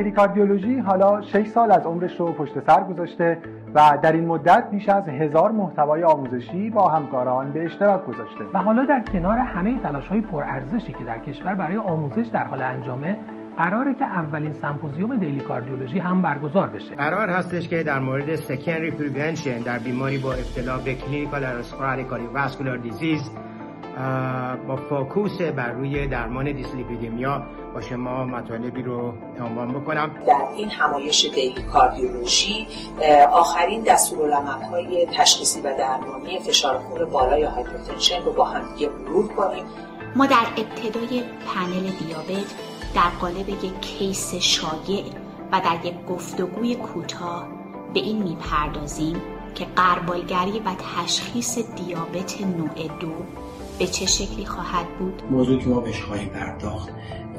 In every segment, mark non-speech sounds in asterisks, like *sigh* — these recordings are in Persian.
دیلی کاردیولوژی حالا 6 سال از عمرش رو پشت سر گذاشته و در این مدت بیش از هزار محتوای آموزشی با همکاران به اشتراک گذاشته. و حالا در کنار همه تلاش های پرارزشی که در کشور برای آموزش در حال انجامه قراره که اولین سمپوزیوم دیلی کاردیولوژی هم برگزار بشه. قرار هستش که در مورد secondary prevention در بیماری با ابتلا به clinical atherosclerotic cardiovascular disease با focus بر روی درمان دیسلیپیدمیا با شما مطالبی رو عنوان بکنم. در این همایش دیلی کاردیولوژی آخرین های تشخیصی و درمانی فشار خون بالای hypertension رو با هم دیگه مرور کنیم. ما در ابتدای پنل دیابت در قالب یک case شایع و در یک گفتگوی کوتاه به این می‌پردازیم که غربالگری و تشخیص دیابت نوع دو به چه شکلی خواهد بود؟ موضوعی که ما بهش خواهیم پرداخت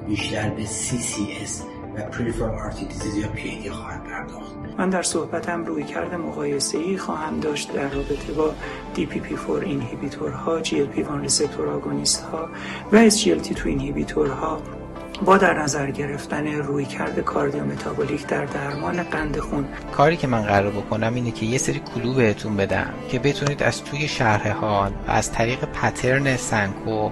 بیشتر به CCS و Peripheral Artery Disease یا PAD خواهد پرداخت من در صحبتم رویکرد مقایسه ای خواهم داشت در رابطه با DPP4 inhibitor ها GLP-1 receptor agonist ها و SGLT2 inhibitor ها با در نظر گرفتن رویکرد cardiometabolic در درمان قند خون. کاری که من قرار بکنم اینه که یه سری clue بهتون بدم که بتونید از توی شرح ها و از طریق pattern سنکوپ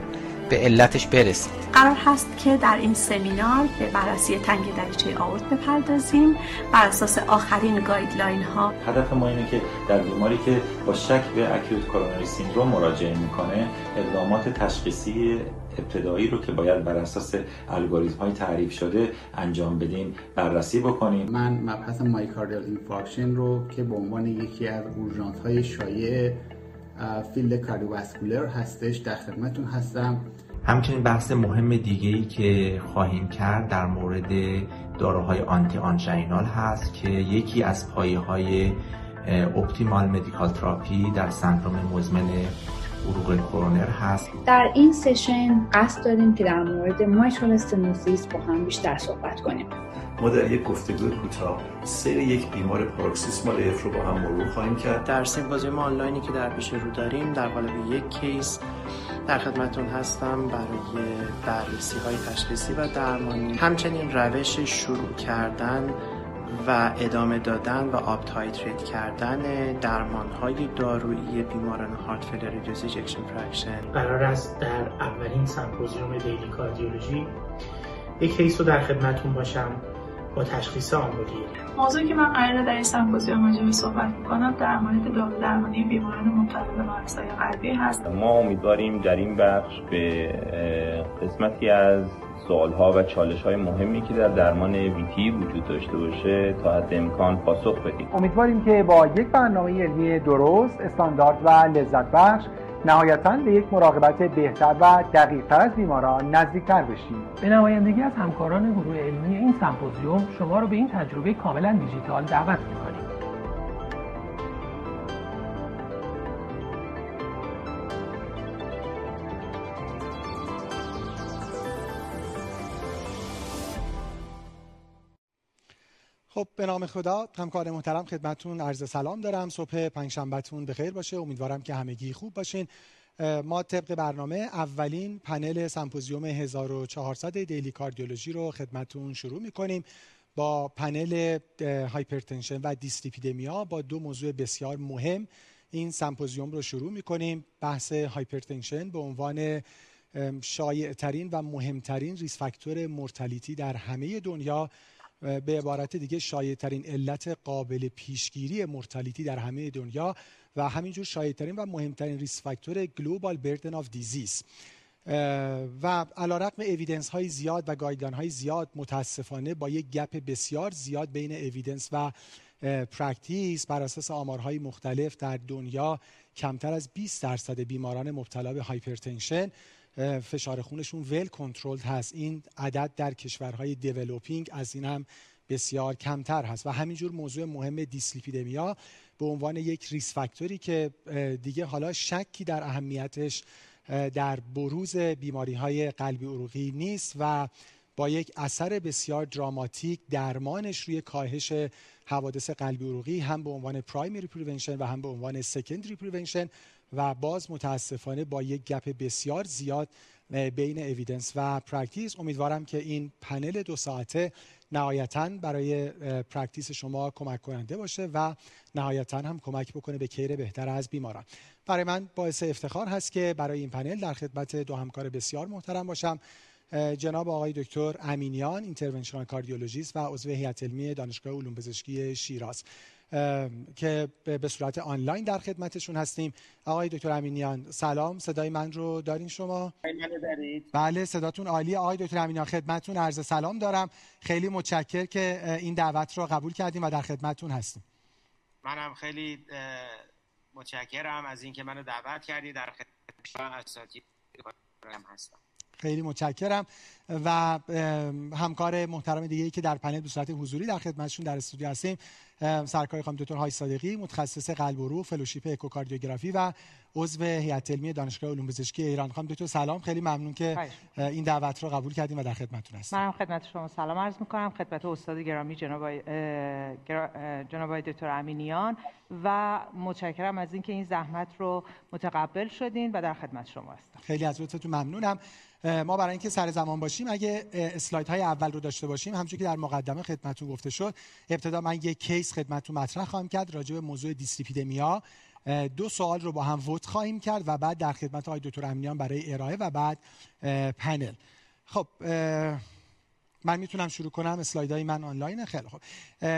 به علتش برسید قرار هست که در این سمینار به بررسی تنگ دریچه آورت بپردازیم. بر اساس آخرین guideline ها. هدف ما اینه که در بیماری که با شک به acute coronary syndrome مراجعه می‌کنه اقدامات تشخیصی ابتدایی رو که باید بر اساس الگوریتم های تعریف شده انجام بدیم بررسی بکنیم. من مبحث myocardial infarction رو که به عنوان یکی از اورژانس های شایع field cardiovascular هستش. در خدمتتون هستم. همچنین بحث مهم دیگه ای که خواهیم کرد در مورد داروهای anti-anginal هست که یکی از پایه های optimal medical therapy در سندروم مزمن عروق کرونر هست. در این session قصد داریم که در مورد mitral stenosis با هم بیشتر صحبت کنیم. ما در یک گفتگو کوتاه سیر یک بیمار paroxysmal AF رو با هم مرور خواهیم کرد. در سیمپوزیوم آنلاینی که در پیش رو داریم در قالب یک case در خدمتون هستم برای بررسی های تشخیصی و درمانی. همچنین روش شروع کردن و ادامه دادن و up titrate کردن درمان های دارویی بیماران heart failure reduced ejection fraction قرار است در اولین سمپوزیوم Daily Cardiology یک case رو در خدمتون باشم با تشخیص آمبولی. موضوعی که من قراره در این سمپوزیوم راجع صحبت می‌کنم در مورد دارو درمانی بیماران مبتلا به مریضای قلبی هست. ما امیدواریم در این بخش به قسمتی از ها و چالش های مهمی که در درمان ویتی وجود داشته باشه تا حد امکان پاسخ بدیم. امیدواریم که با یک برنامه علمی درست استاندارد و لذت بخش نهایتا به یک مراقبت بهتر و دقیقتر از بیماران نزدیکتر بشیم. به نمایندگی از همکاران گروه علمی این سمپوزیوم شما رو به این تجربه کاملا دیجیتال دعوت می‌کنیم خب به نام خدا همکار محترم خدمتون عرض سلام دارم. صبح پنجشنبهتون بخیر باشه. امیدوارم که همگی خوب باشین. ما طبق برنامه اولین پنل سمپوزیوم 1400 دیلی کاردیولوژی رو خدمتون شروع می‌کنیم. با پنل hypertension و دیسلیپیدمیا با دو موضوع بسیار مهم این سمپوزیوم رو شروع می‌کنیم. بحث hypertension به عنوان شایع ترین و مهمترین risk factor mortality در همه دنیا به عبارت دیگه شایع علت قابل پیشگیری mortality در همه دنیا و همینجور شایع و مهمترین risk factor global burden of disease و علی رغم evidence های زیاد و guideline های زیاد متاسفانه با یک gap بسیار زیاد بین evidence و practice بر اساس آمارهای مختلف در دنیا کمتر از 20 درصد بیماران مبتلا به hypertension فشار خونشون well control هست. این عدد در کشورهای developing از این هم بسیار کمتر هست. و همینجور موضوع مهم دیسلیپیدمیا به عنوان یک risk factor ی که دیگه حالا شکی در اهمیتش در بروز بیماری های قلبی عروقی نیست و با یک اثر بسیار دراماتیک درمانش روی کاهش حوادث قلبی عروقی هم به عنوان primary prevention و هم به عنوان secondary prevention و باز متاسفانه با یک gap بسیار زیاد بین evidence و practice امیدوارم که این پنل دو ساعته نهایتا برای practice شما کمک کننده باشه و نهایتا هم کمک بکنه به کیر بهتر از بیماران. برای من باعث افتخار هست که برای این پنل در خدمت دو همکار بسیار محترم باشم جناب آقای دکتر امینیان اینترونشنال کاردیولوژیست و عضو هیئت علمی دانشگاه علوم پزشکی شیراز. که به صورت آنلاین در خدمتشون هستیم. آقای دکتر امینیان سلام. صدای من رو دارین شما؟ بله صداتون عالی آقای دکتر امینیان خدمتتون عرض سلام دارم. خیلی متشکر که این دعوت رو قبول کردیم و در خدمتتون هستیم. منم خیلی متشکرم از اینکه منو دعوت کردی. در خدمت اساتید هستم. خیلی متشکرم. و همکار محترم دیگه که در پنل به صورت حضوری در خدمتشون در استودیو هستیم. سرکار خانم دکتر های صادقی متخصص قلب و روح فلوشیپ اکوکاردیوگرافی و عضو هیئت علمی دانشگاه علوم پزشکی ایران. خانم دکتر سلام. خیلی ممنون که این دعوت رو قبول کردیم و در خدمتتون هستیم. منم خدمت شما سلام عرض می‌کنم. خدمت استاد گرامی جناب جناب دکتر امینیان و متشکرم از اینکه این زحمت رو متقبل شدین و در خدمت شما هستم. خیلی از لطفتون ممنونم. ما برای اینکه سر زمان باشیم اگه اسلاید های اول رو داشته باشیم همونجوری که در مقدمه خدمتتون گفته شد ابتدا من یک کیس خدمتتون مطرح خواهم کرد راجع به موضوع دیسلیپیدمیا. دو سوال رو با هم ووت خواهیم کرد و بعد در خدمت آقای دکتر امینیان برای ارائه و بعد پنل. خب من می‌تونم شروع کنم؟ اسلایدهای من آنلاینه؟ خیلی خب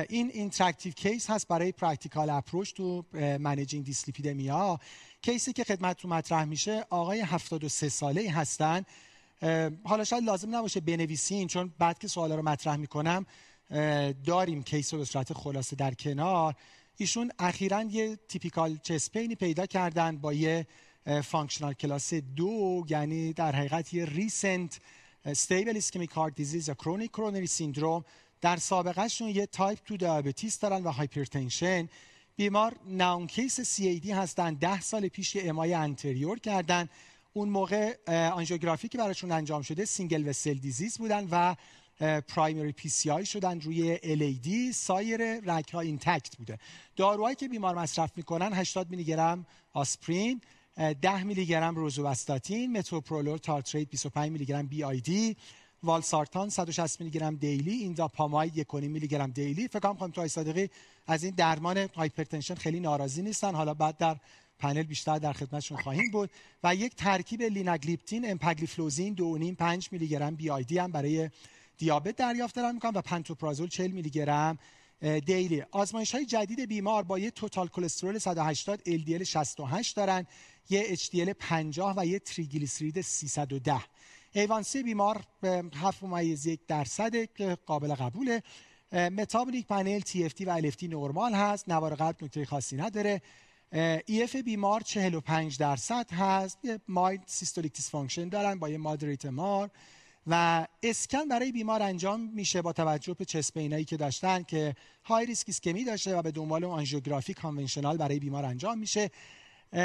این interactive case هست برای practical approach to managing dyslipidemia case ی که خدمتتون مطرح میشه آقای 73 ساله هستن. حالا شاید لازم نباشه بنویسین چون بعد که سوالا رو مطرح می‌کنم داریم case رو به صورت خلاصه در کنار. ایشون اخیرا یه typical chest pain ی پیدا کردن با یه functional class دو یعنی در حقیقت یه recent stable ischemic heart disease یا chronic coronary syndrome در سابقهشون یه type two diabetes دارن و hypertension بیمار known case CAD هستن ده سال پیش یه MI anterior کردن. اون موقع آنژیوگرافی که براشون انجام شده single vessel disease بودن و primary PCI شدن روی LAD سایر رگ ها intact بوده. داروهایی که بیمار مصرف می‌کنن 80 میلی گرم آسپرین 10 میلی گرم روزوواستاتین متوپرولول tartrate 25 میلی گرم BID والسارتان 160 میلی گرم daily اینداپاماید 1.5 میلی گرم daily. فکر کنم توی صادقی از این درمان hypertension خیلی ناراضی نیستن. حالا بعد در پنل بیشتر در خدمتشون خواهیم بود. و یک ترکیب لیناگلیپتین امپاگلیفلوزین 2.5 5 میلی گرم BID هم برای دیابت دریافت دارن می‌کنن و پنتوپرازول 40 میلی گرم daily. آزمایش های جدید بیمار با یه total cholesterol 180 LDL 68 دارن یه HDL 50 و یه تریگلیسیرید 310 A1C بیمار به 7 ممیز یک درصد قابل قبوله. metabolic panel تی و ال نرمال هست نوار قلب نکته خاصی نداره. EF بیمار 45 درصد هست یه mild systolic dysfunction دارن با یه moderate MR. و اسکن برای بیمار انجام میشه با توجه به chest pain ایی که داشتن که high risk اسکمی داشته و به دنبال آنژیوگرافی conventional برای بیمار انجام میشه.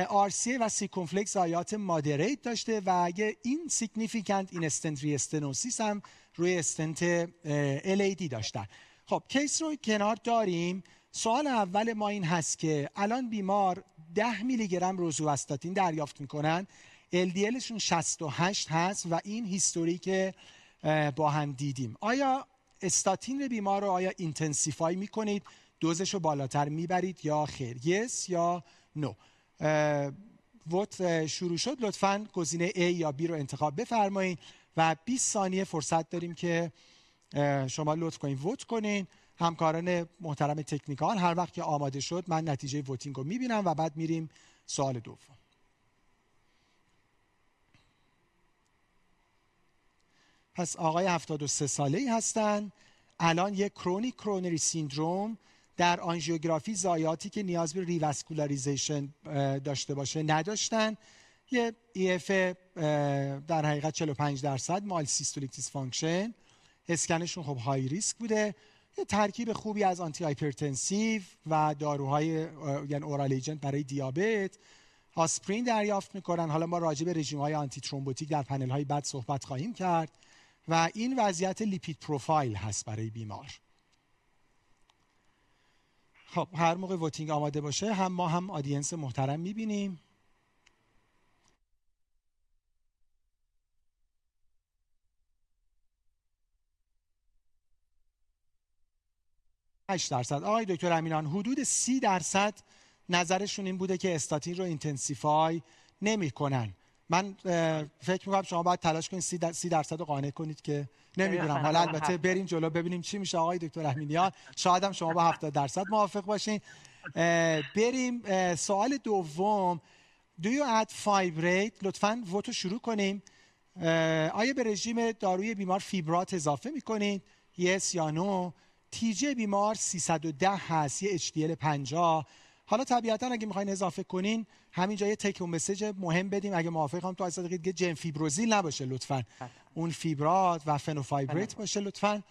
RCA و circumflex ضایعات moderate داشته و یه insignificant in-stent restenosis هم روی stent LAD داشتن. خب case رو کنار داریم. سوال اول ما این هست که الان بیمار 10 میلی گرم روزوواستاتین دریافت می‌کنن. LDLشون 68 هست و این history که با هم دیدیم. آیا استاتین بیمار رو آیا intensify می‌کنید؟ دوزش رو بالاتر می‌برید یا خیر؟ Yes یا no. Vote شروع شد. لطفا گزینه A یا B رو انتخاب بفرمایید و 20 ثانیه فرصت داریم که شما لطف کنید vote کنین. همکاران محترم technical هر وقت که آماده شد من نتیجه voting رو می‌بینم و بعد میریم سوال دوم. پس آقای 73 ساله ای هستن. الان یک chronic coronary syndrome در آنژیوگرافی ضایعاتی که نیاز به revascularization داشته باشه نداشتن. یه EF در حقیقت 45 درصد mild systolic dysfunction اسکنشون خب high risk بوده. یه ترکیب خوبی از antihypertensive و داروهای یعنی oral agent برای دیابت. آسپرین دریافت می‌کنن. حالا ما راجع به رژیم های antithrombotic در پنل های بعد صحبت خواهیم کرد. و این وضعیت lipid profile هست برای بیمار. خب هر موقع voting آماده باشه هم ما هم audience محترم می‌بینیم. 8 درصد. آقای دکتر امینیان حدود 30 درصد نظرشون این بوده که استاتین رو intensify نمی‌کنن. من فکر می‌کنم شما باید تلاش کنید 30 درصد رو قانع کنید که نمی‌دونم. حالا البته بریم جلو ببینیم چی میشه. آقای دکتر امینیان شاید هم شما با 70 درصد موافق باشین. بریم سوال دوم. Do you add fibrate? لطفا vote و شروع کنیم. آیا به رژیم داروی بیمار فیبرات اضافه می‌کنید؟ Yes یا no. تیجه بیمار 310 هست. یه HDL 50 حالا طبیعتا اگه می‌خواین اضافه کنین همینجا یه تک مسیج مهم بدیم. اگه موافق هم تو از دیگه جن فیبروزیل نباشه لطفا. اون فیبرات و فنوفایبریت بله. باشه لطفا.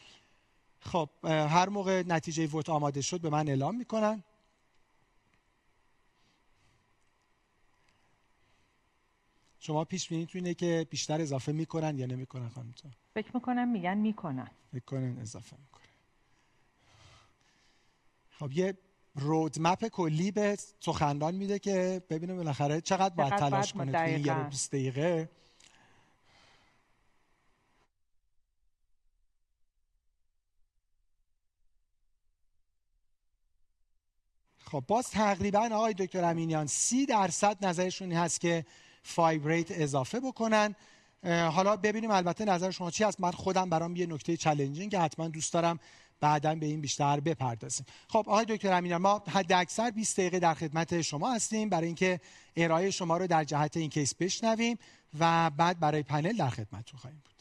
خب هر موقع نتیجه ووت آماده شد به من اعلام می‌کنن. شما پیش بینید اینه که بیشتر اضافه می‌کنن یا نمی‌کنن خانم فکر می‌کنم میگن می‌کنن. فکر کنن اضافه می‌کنن خب یه رودمپ کلی به سخنران میده که ببینیم بالاخره چقدر باید تلاش کنه توی یه رو 20 دقیقه. خب باز تقریبا آقای دکتر امینیان سی درصد نظرشون هست که fibrate اضافه بکنن. حالا ببینیم البته نظر شما چی هست؟ من خودم برام یه نکته challenging که حتما دوست دارم بعدا به این بیشتر بپردازیم. خب آقای دکتر امینان ما حد اکثر 20 دقیقه در خدمت شما هستیم برای اینکه ارائه شما رو در جهت این case بشنویم و بعد برای پنل در خدمتتون خواهیم بود.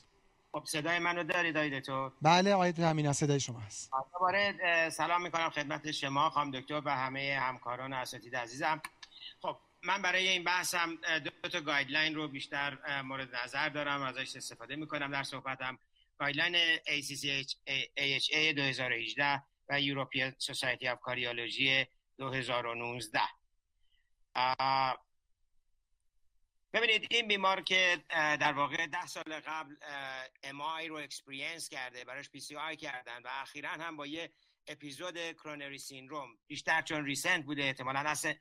خب صدای منو دارید آقای دکتر؟ بله آقای دکتر امینان صدای شما هست. دوباره سلام می‌کنم خدمت شما خانم دکتر و همه همکاران و اساتید عزیزم. خب من برای این بحثم دو تا guideline رو بیشتر مورد نظر دارم ازش استفاده می‌کنم در صحبتم. guideline ACC/AHA 2018 و European Society of Cardiology 2019 ببینید این بیمار که در واقع ده سال قبل MI رو experience کرده براش PCI کردن و اخیرا هم با یه episode coronary syndrome بیشتر چون recent بوده احتمالا اصلا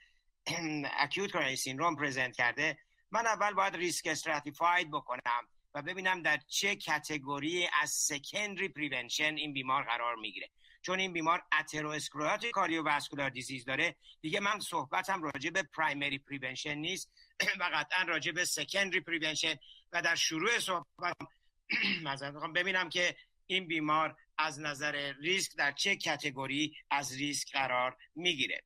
acute coronary syndrome present کرده. من اول باید risk stratified بکنم. و ببینم در چه category از secondary prevention این بیمار قرار می‌گیره. چون این بیمار atherosclerotic cardiovascular disease داره دیگه من صحبتم راجع به primary prevention نیست *clears throat* و قطعا راجع به secondary prevention و در شروع صحبت *clears throat* می‌خوام ببینم که این بیمار از نظر ریسک در چه category از ریسک قرار می‌گیره.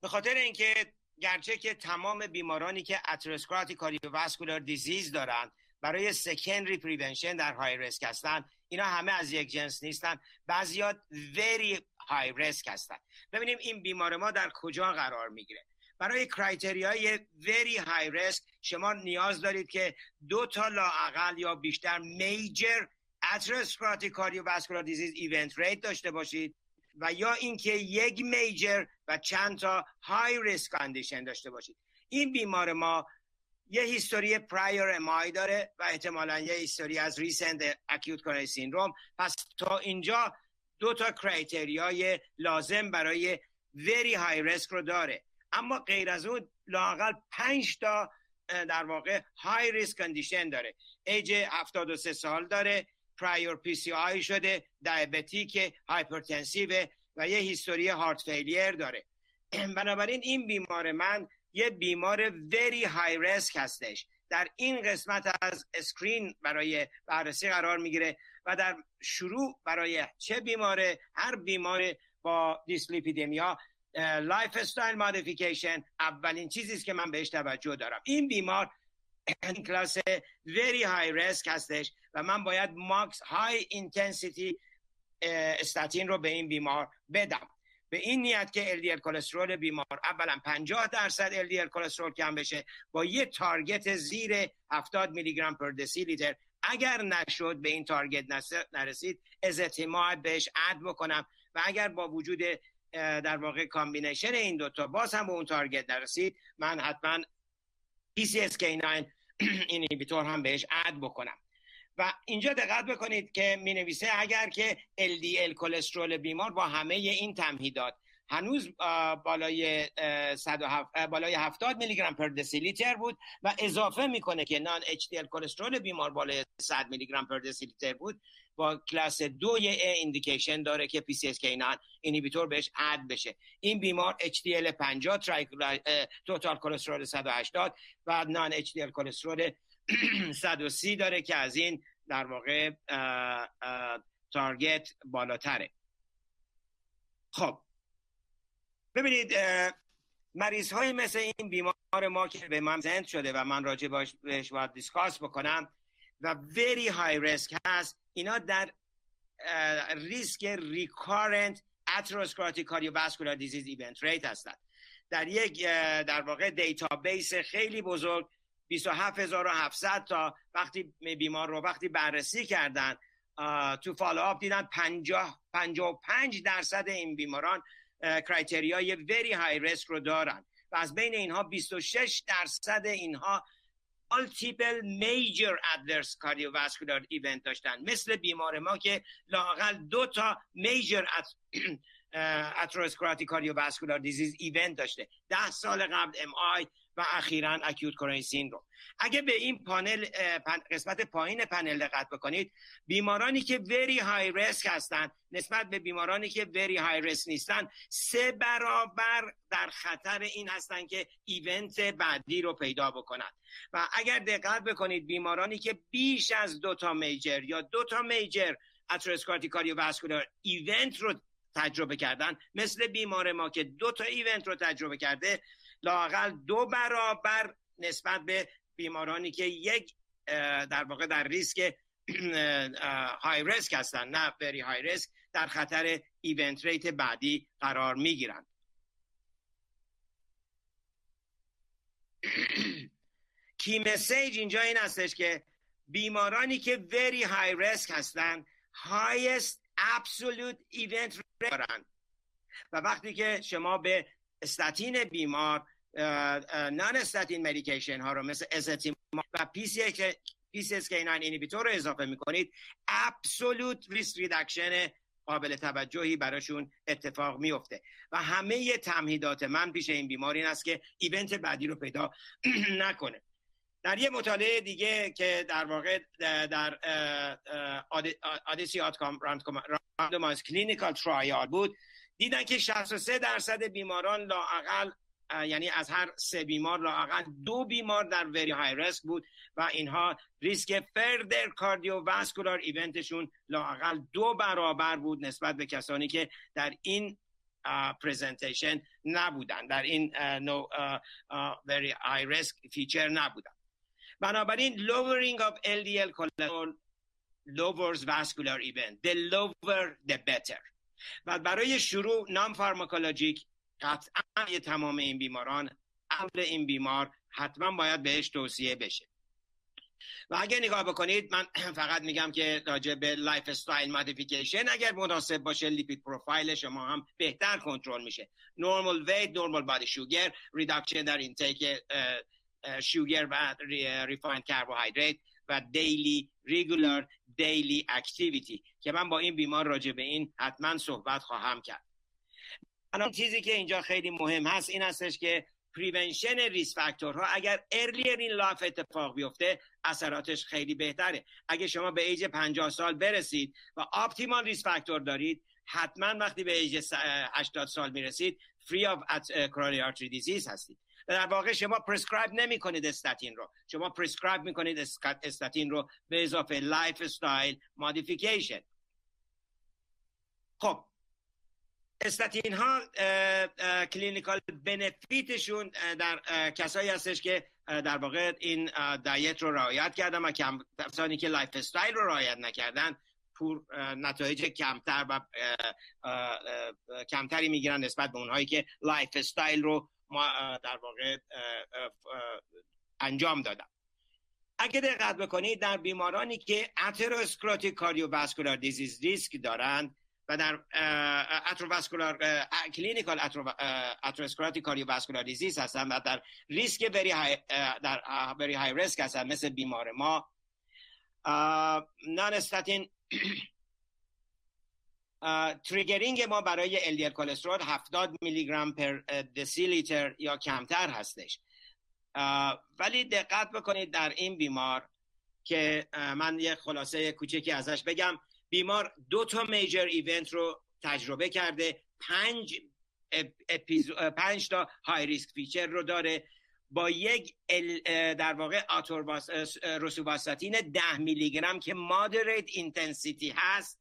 به خاطر اینکه گرچه که تمام بیمارانی که atherosclerotic cardiovascular disease دارند برای secondary prevention در high risk هستن اینا همه از یک جنس نیستن بعضیا very high risk هستن ببینیم این بیمار ما در کجا قرار می‌گیره. برای criteria ی very high risk شما نیاز دارید که دو تا لااقل یا بیشتر major atherosclerotic cardiovascular disease event rate داشته باشید. و یا اینکه یک major و چند تا high risk condition داشته باشید. این بیمار ما یه history prior MI داره و احتمالا یه history از recent acute coronary syndrome پس تا اینجا دو تا criteria ی لازم برای very high risk رو داره. اما غیر از اون لااقل پنج تا در واقع high risk condition داره. ایج 73 سال داره. prior PCI شده diabetic hypertensive و یه history heart failure داره. *clears throat* بنابراین این بیمار من یه بیمار very high risk هستش. در این قسمت از اسکرین برای بررسی قرار می‌گیره و در شروع برای چه بیماره؟ هر بیمار با dyslipidemia lifestyle modification اولین چیزی است که من بهش توجه دارم. این بیمار *clears throat* این کلاس very high risk هستش. و من باید max high intensity statin رو به این بیمار بدم. به این نیت که LDL کلسترول بیمار اولا 50 درصد LDL کلسترول کم بشه با یه target زیر 70 میلی گرم per دسی لیتر. اگر نشد به این target نرسید ezetimibe بهش add بکنم. و اگر با وجود در واقع combination این دوتا باز هم به اون target نرسید من حتما PCSK9 *clears throat* inhibitor هم بهش add بکنم. و اینجا دقت بکنید که می نویسه اگر که LDL کلسترول بیمار با همه این تمهیدات هنوز بالای 107 بالای 70 میلی گرم per دسیلیتر بود و اضافه می‌کنه که نان اچ کلسترول بیمار بالای 100 میلی گرم per دسیلیتر بود با کلاس دو indication داره که PCSK9 inhibitor بهش add بشه. این بیمار HDL 50 total کلسترول 180 و non-HDL کلسترول *clears throat* 130 داره که از این در واقع target بالاتره. خب. ببینید مریض های مثل این بیمار ما که به من زند شده و من راجع بهش باید discuss بکنم و very high risk هست اینا در risk recurrent atherosclerotic cardiovascular disease event rate هستند در یک در واقع database خیلی بزرگ 27700 تا وقتی بیمار رو وقتی بررسی کردن تو follow-up دیدن 50 55 درصد این بیماران criteria ی very high risk رو دارن. و از بین اینها 26 درصد اینها multiple major adverse cardiovascular event داشتن. مثل بیمار ما که لااقل دو تا major *clears throat* atherosclerotic cardiovascular disease event داشته. ده سال قبل MI و اخیرا acute coronary syndrome اگه به این پنل قسمت پایین پنل دقت بکنید بیمارانی که very high risk هستند نسبت به بیمارانی که very high risk نیستن سه برابر در خطر این هستند که event بعدی رو پیدا بکنند و اگر دقت بکنید بیمارانی که بیش از دو تا major یا دو تا major atherosclerotic cardiovascular event رو تجربه کردن مثل بیمار ما که دو تا event رو تجربه کرده لااقل دو برابر نسبت به بیمارانی که یک در واقع در ریسک high risk هستن نه very high risk در خطر event rate بعدی قرار می‌گیرند key message اینجا این هستش که بیمارانی که very high risk هستن highest absolute event دارن. و وقتی که شما به استاتین بیمار non-statin medication ها رو مثل ezetimibe و PCSK9 inhibitor رو اضافه می‌کنید. absolute risk reduction قابل توجهی براشون اتفاق میفته و همه تمهیدات من پیش این بیمار این است که event بعدی رو پیدا *clears throat* نکنه. در یه مطالعه دیگه که در واقع در ODYSSEY OUTCOMES randomized clinical trial بود دیدن که 63 درصد بیماران لاقل یعنی از هر سه بیمار لاقل دو بیمار در very high risk بود و اینها ریسک further cardiovascular event شون لاقل دو برابر بود نسبت به کسانی که در این presentation نبودن. در این نو very high risk feature نبودن. بنابراین lowering of LDL cholesterol lowers vascular event. The lower the better. و برای شروع non-pharmacologic قطعا تمام این بیماران عمل این بیمار حتما باید بهش توصیه بشه. و اگر نگاه بکنید من *clears throat* فقط میگم که راجع به lifestyle modification اگر مناسب باشه lipid profile شما هم بهتر کنترل میشه. normal weight normal body sugar reduction در intake sugar و refined carbohydrate و daily regular daily activity که من با این بیمار راجع به این حتما صحبت خواهم کرد. الان چیزی که اینجا خیلی مهم هست این هستش که prevention risk factor ها اگر earlier in life اتفاق بیفته اثراتش خیلی بهتره. اگه شما به ایج 50 سال برسید و optimal risk factor دارید حتما وقتی به ایج 80 سال می‌رسید free of coronary artery disease هستید. در واقع شما prescribe نمی کنید استاتین رو. شما prescribe می کنید استاتین رو به اضافه lifestyle modification خب استاتین ها clinical benefit شون در کسایی هستش که در واقع این diet رو رعایت کردن و کسانی که lifestyle رو رعایت نکردن poor نتایج کمتر و کمتری می‌گیرن نسبت به اونهایی که lifestyle رو ما در واقع انجام دادم اگه دقت بکنید در بیمارانی که atherosclerotic cardiovascular disease risk دارند و در atherovascular clinical atherosclerotic cardiovascular disease هستن و در ریسک very high در very high risk هستن مثل بیمار ما. non-statin triggering ما برای LDL cholesterol 70 میلی گرم پر دسی لیتر یا کمتر هستش. ولی دقت بکنید در این بیمار که من یه خلاصه کوچکی ازش بگم. بیمار دو تا major event رو تجربه کرده. پنج اپیز... پنج تا high risk feature رو داره. با یک در واقع رسوباستاتین ده میلی گرم که moderate intensity هست.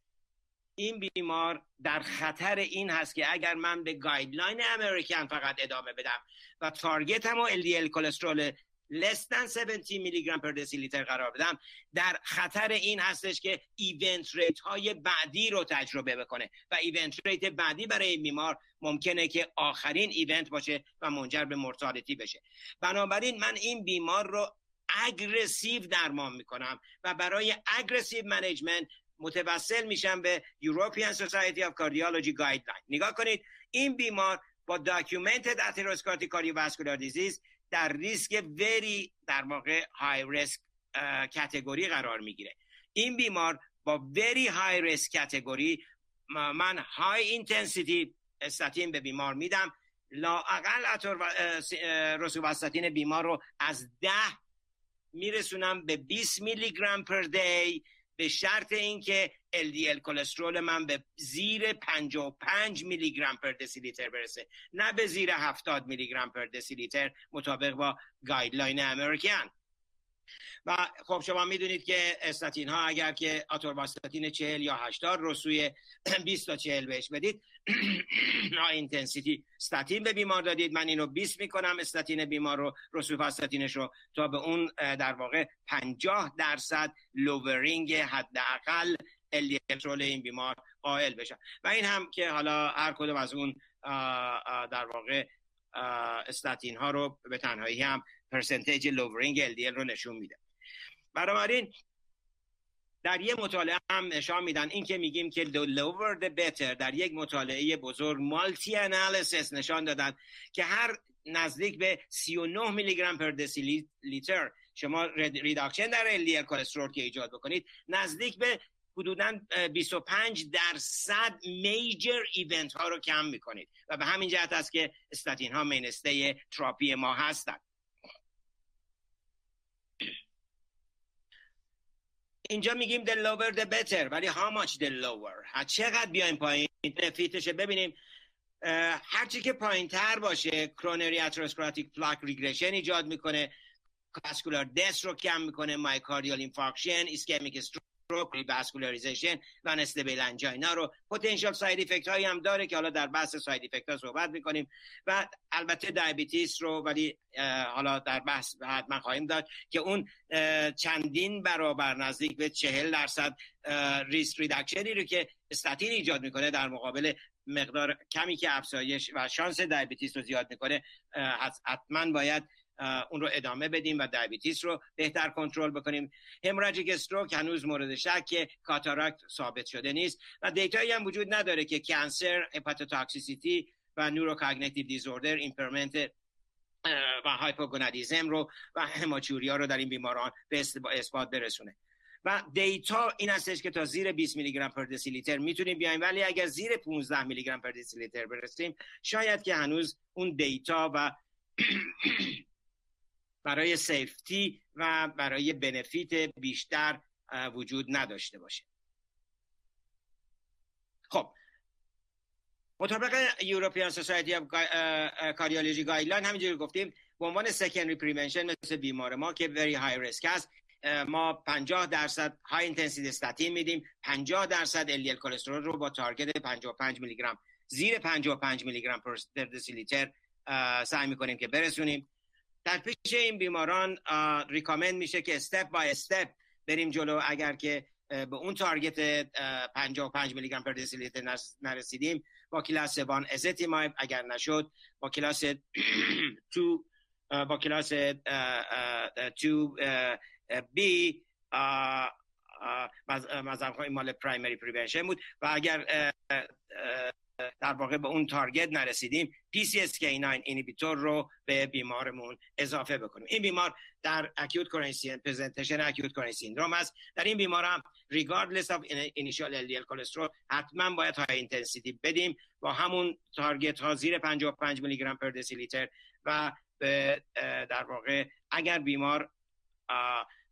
این بیمار در خطر این هست که اگر من به guideline American فقط ادامه بدم و target هم و LDL cholesterol less than 70 میلی گرم پر لیتر قرار بدم. در خطر این هستش که event rate های بعدی رو تجربه بکنه. و event rate بعدی برای بیمار ممکنه که آخرین event باشه و منجر به mortality بشه. بنابراین من این بیمار رو aggressive درمان می‌کنم و برای aggressive management متوسل میشم به European Society of Cardiology Guideline. نگاه کنید این بیمار با documented atherosclerotic cardiovascular disease در ریسک very در واقع high risk category قرار می‌گیره. این بیمار با very high risk category من high intensity استاتین به بیمار میدم. لااقل رسوب استاتین بیمار رو از ده میرسونم به 20 میلی گرم پر دی. به شرط اینکه LDL کلسترول من به زیر 55 میلی گرم پر دسیلیتر برسه نه به زیر 70 میلی گرم پر دسیلیتر مطابق با گایدلاین امریکن و خب شما می‌دونید که استاتین ها اگر که آتورواستاتین 40 یا 80 رو سوی *clears throat* 20 تا 40 بهش بدید *clears throat* high intensity استاتین به بیمار دادید. من اینو 20 می‌کنم استاتین بیمار رو روسوفاستاتینش رو تا به اون در واقع 50 درصد lowering حداقل LDL رو این بیمار قائل بشن و این هم که حالا هر کدوم از اون در واقع استاتین ها رو به تنهایی هم percentage lowering LDL رو نشون میده. بنابراین در یه مطالعه هم نشان میدن. این که میگیم که the lower the better در یک مطالعه بزرگ meta-analysis نشان دادن که هر نزدیک به 39 میلی گرم پر دسی لیتر شما reduction در LDL cholesterol که ایجاد بکنید نزدیک به حدودا 25 درصد major event ها رو کم می‌کنید. و به همین جهت است که استاتین ها mainstay therapy ما هستند اینجا میگیم the lower the better ولی how much the lower چقدر بیایم پایین؟ benefit شه ببینیم. هرچی که پایین تر باشه coronary atherosclerotic plaque regression ایجاد می‌کنه. vascular death رو کم می‌کنه. myocardial infarction ischemic stroke revascularization و unstable angina رو. potential side effect هایی هم داره که حالا در بحث side effect ها صحبت می‌کنیم. و البته diabetes رو ولی حالا در بحث حتما خواهیم داد که اون چندین برابر نزدیک به چهل درصد risk reduction ی رو که استاتین ایجاد می‌کنه در مقابل مقدار کمی که افزایش و شانس diabetes رو زیاد می‌کنه حتما باید اون رو ادامه بدیم و diabetes رو بهتر کنترل بکنیم. hemorrhagic stroke هنوز مورد شک cataract ثابت شده نیست و data یی هم وجود نداره که cancer hepatotoxicity و neurocognitive disorder impairment و hypogonadism رو و hematuria رو در این بیماران به اثبات برسونه. و data این هستش که تا زیر 20 میلی گرم per دسیلیتر می‌تونیم بیایم. ولی اگر زیر 15 میلی گرم per دسیلیتر برسیم شاید که هنوز اون data و *clears throat* *clears throat* برای safety و برای benefit بیشتر وجود نداشته باشه. خب. مطابق European Society of Cardiology Guideline همینجوری گفتیم به عنوان secondary prevention مثل بیمار ما که very high risk هست ما 50 درصد high intensity statin میدیم 50 درصد LDL کلسترول رو با target 55 میلی گرم زیر 55 میلی گرم per دسیلیتر سعی می‌کنیم که برسونیم. در پیش این بیماران recommend میشه که step by step بریم جلو. اگر که به اون target 55 میلی گرم per دسیلیتر نرسیدیم با class one ezetimibe اگر نشد با کلاس *clears throat* 2 با کلاس 2 B مذهب مال primary prevention بود. و اگر در واقع به اون target نرسیدیم. PCSK9 inhibitor رو به بیمارمون اضافه بکنیم. این بیمار در acute coronary presentation acute coronary syndrome است. در این بیمار هم regardless of initial LDL cholesterol حتما باید high intensity بدیم. با همون target ها زیر 55 میلی گرم per دسیلیتر و در واقع اگر بیمار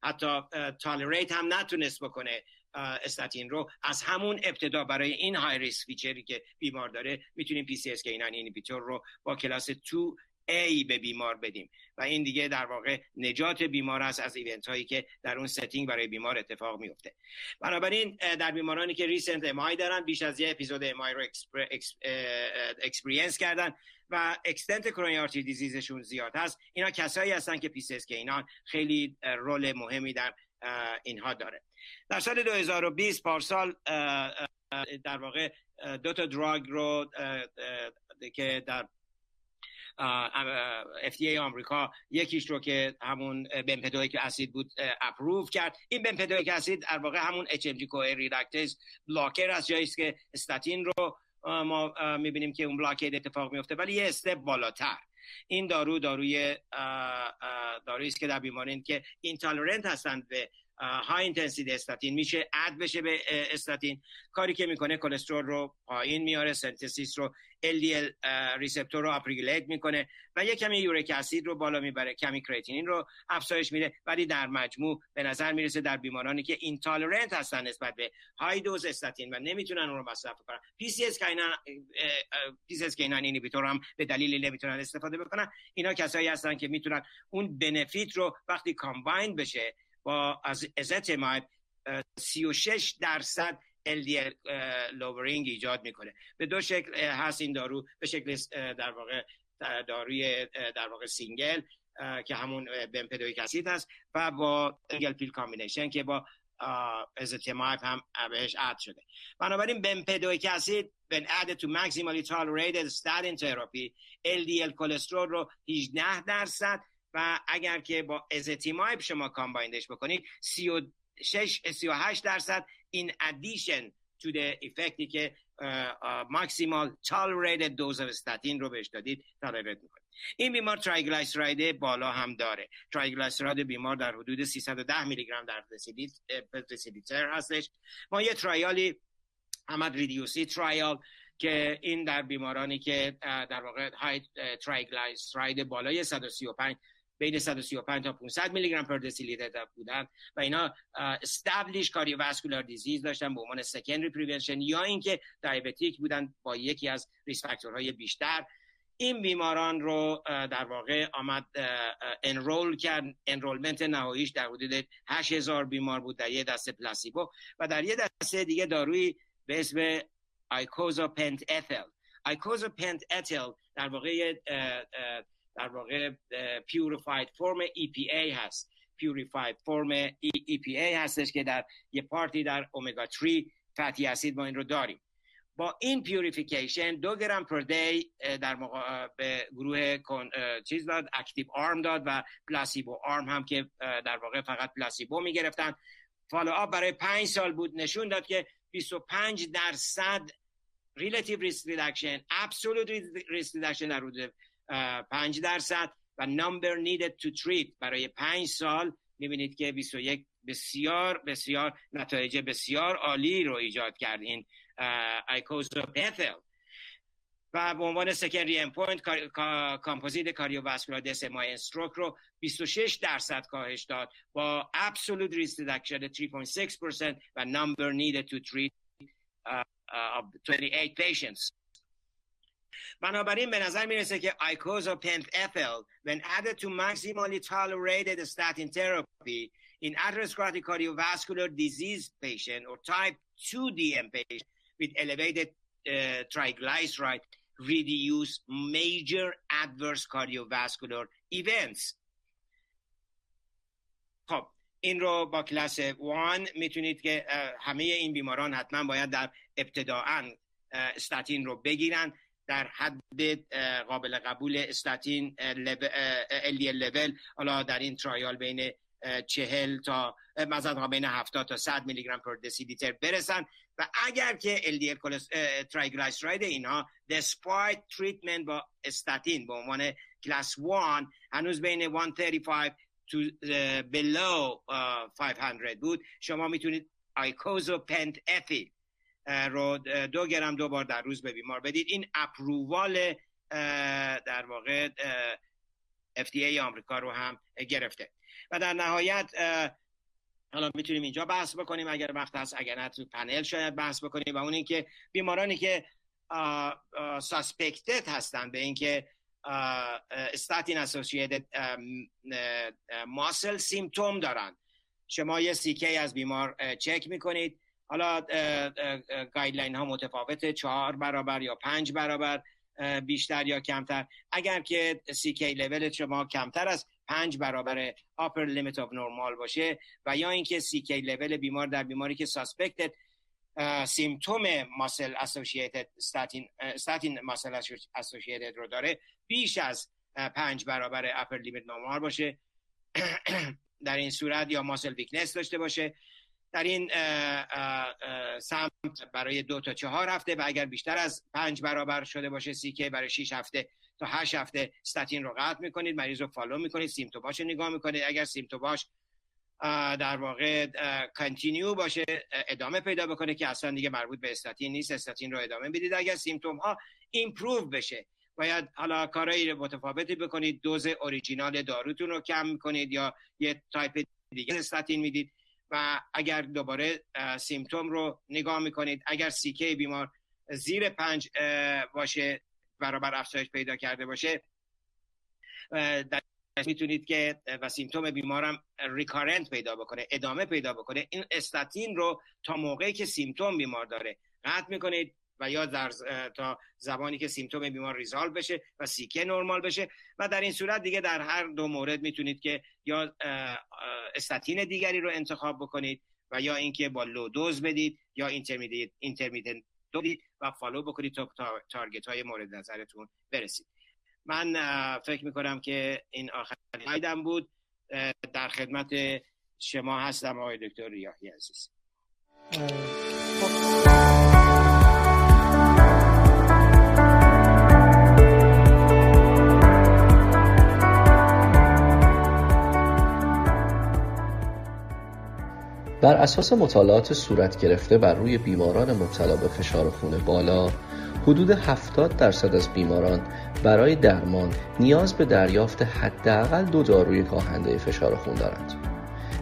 حتی tolerate هم نتونست بکنه استاتین رو. از همون ابتدا برای این high risk feature ی که بیمار داره می‌تونیم PCSK9 inhibitor رو با کلاس 2 A به بیمار بدیم. و این دیگه در واقع نجات بیمار است از event هایی که در اون setting برای بیمار اتفاق میفته بنابراین در بیمارانی که recent MI دارن بیش از یه episode MI رو experience کردن. و extent coronary artery disease شون زیاد هست. اینا کسایی هستن که PCSK9 خیلی role مهمی در اینها داره. در سال 2020 پارسال در واقع دو تا drug رو که در FDA آمریکا یکیش رو که همون bempedoic acid بود approve کرد. این bempedoic acid در واقع همون HMG-CoA reductase blocker است جایی که استاتین رو ما می‌بینیم که اون blockade اتفاق میفته ولی یه step بالاتر. این دارو داروی دارویی است که در بیمارانی که intolerant هستند به high intensity statin. میشه add بشه به استاتین. کاری که می‌کنه کلسترول رو پایین میاره synthesis رو LDL receptor رو upregulate می‌کنه و یک کمی uric acid رو بالا می‌بره کمی کریتینین رو افزایش میده. ولی در مجموع به نظر می‌رسه در بیمارانی که intolerant هستن نسبت به high dose statin و نمی‌تونن اون رو مصرف کنن. PCSK9 inhibitor هم به دلیلی نمی‌تونن استفاده بکنن. اینا کسایی هستن که می‌تونن اون benefit رو وقتی combine بشه با از ezetimibe 36 درصد LDL lowering ایجاد می‌کنه. به دو شکل هست این دارو به شکل در واقع داروی در واقع single که همون bempedoic acid هست و با single pill combination که با ezetimibe هم بهش add شده. بنابراین bempedoic acid when added to maximally tolerated statin therapy LDL کلسترول رو 18 درصد و اگر که با ezetimibe شما combined ش بکنید 36 38 درصد این addition to the effect ی که maximal tolerated dose of statin رو بهش دادید tolerate می‌کنید. این بیمار triglyceride بالا هم داره. triglyceride بیمار در حدود 310 میلی گرم در دسیلیتر هستش. ما یه trial ی هم REDUCE-IT trial که این در بیمارانی که در واقع high triglyceride بالای 135 بین 135 تا 500 میلی گرم per دسیلیتر بودن و اینا established cardiovascular disease داشتن به عنوان secondary prevention یا اینکه diabetic بودن با یکی از risk factor های بیشتر. این بیماران رو در واقع آمد enroll کرد enrollment نهاییش در حدود 8000 بیمار بود در یه دسته placebo و در یه دسته دیگه داروی به اسم icosapent ethyl icosapent ethyl در واقع در واقع purified form EPA هست. purified form EPA هستش که در یه part ی در اومگا 3 fatty acid ما این رو داریم. با این purification دو گرم per day در واقع به گروه چیز داد active arm داد و placebo arm هم که در واقع فقط placebo می‌گرفتن. follow up برای پنج سال بود نشون داد که 25 درصد relative risk reduction absolute risk reduction در حدود پنج درصد و number needed to treat برای پنج سال. می‌بینید که 21 بسیار بسیار نتایج بسیار عالی رو ایجاد کرد این icosapent ethyl و به عنوان secondary endpoint composite cardiovascular death MI stroke رو 26 درصد کاهش داد با absolute risk reduction 3.6% و number needed to treat of 28 patients. بنابراین به نظر می‌رسه که ایکوزا پنت افل when added to maximally tolerated statin therapy in atherosclerotic cardiovascular disease patient or type 2 DM patient with elevated uh, triglyceride reduce major adverse cardiovascular events خب این رو با کلاس 1 می‌تونید که همه این بیماران حتما باید در ابتداعا استاتین رو بگیرن در حد قابل قبول استاتین LDL لول حالا در این ترایال بین چهل تا مثلا بین 70 تا 100 میلی گرم پر دسیلیتر برسن. و اگر که LDL ترایگلیسراید اینها despite treatment با استاتین به عنوان کلاس 1 هنوز بین 135 to below 500 بود شما می‌تونید آیکوزو پنت افی رو دو گرم دو بار در روز به بیمار بدید. این اپرووال در واقع FDA آمریکا رو هم گرفته. و در نهایت حالا می‌تونیم اینجا بحث بکنیم. اگر وقت هست اگر نه تو پنل شاید بحث بکنیم. و اون اینکه بیمارانی که suspected هستن به اینکه statin associated muscle symptom دارن. شما یه سیکی از بیمار چک می‌کنید. حالا guideline ها متفاوته چهار برابر یا پنج برابر بیشتر یا کمتر. اگر که CK لول شما کمتر از پنج برابر upper limit of normal باشه و یا اینکه CK لول بیمار در بیماری که suspected symptom muscle associated statin statin muscle associated رو داره بیش از پنج برابر upper limit normal باشه. *clears throat* در این صورت یا muscle weakness داشته باشه. در این سمت برای دو تا چهار هفته و اگر بیشتر از پنج برابر شده باشه CK برای 6 هفته تا هشت هفته استاتین رو قطع می‌کنید مریض رو follow می‌کنید symptom هاش رو نگاه می‌کنید. اگر symptom هاش در واقع continue باشه ادامه پیدا بکنه که اصلا دیگه مربوط به استاتین نیست. استاتین رو ادامه بدید. اگر symptom ها improve بشه باید حالا کارایی متفاوتی بکنید. دوز اوریجینال داروتون رو کم می‌کنید یا یه تایپ دیگه استاتین می‌دید. و اگر دوباره symptom رو نگاه می‌کنید اگر CK بیمار زیر پنج باشه برابر افزایش پیدا کرده باشه می‌تونید که و symptom بیمارم recurrent پیدا بکنه ادامه پیدا بکنه. این استاتین رو تا موقعی که symptom بیمار داره قطع می‌کنید و یا در تا زمانی که symptom بیمار resolve بشه و CK نرمال بشه. و در این صورت دیگه در هر دو مورد می‌تونید که یا استاتین دیگری رو انتخاب بکنید و یا اینکه با low dose بدید یا intermittent بدید و follow بکنید تا تارگت های مورد نظرتون برسید. من فکر می‌کنم که این آخرین هایدم بود. در خدمت شما هستم آقای دکتر ریاهی عزیز. بر اساس مطالعات صورت گرفته بر روی بیماران مبتلا به فشار خون بالا حدود 70 درصد از بیماران برای درمان نیاز به دریافت حداقل دو داروی کاهنده فشار خون دارند.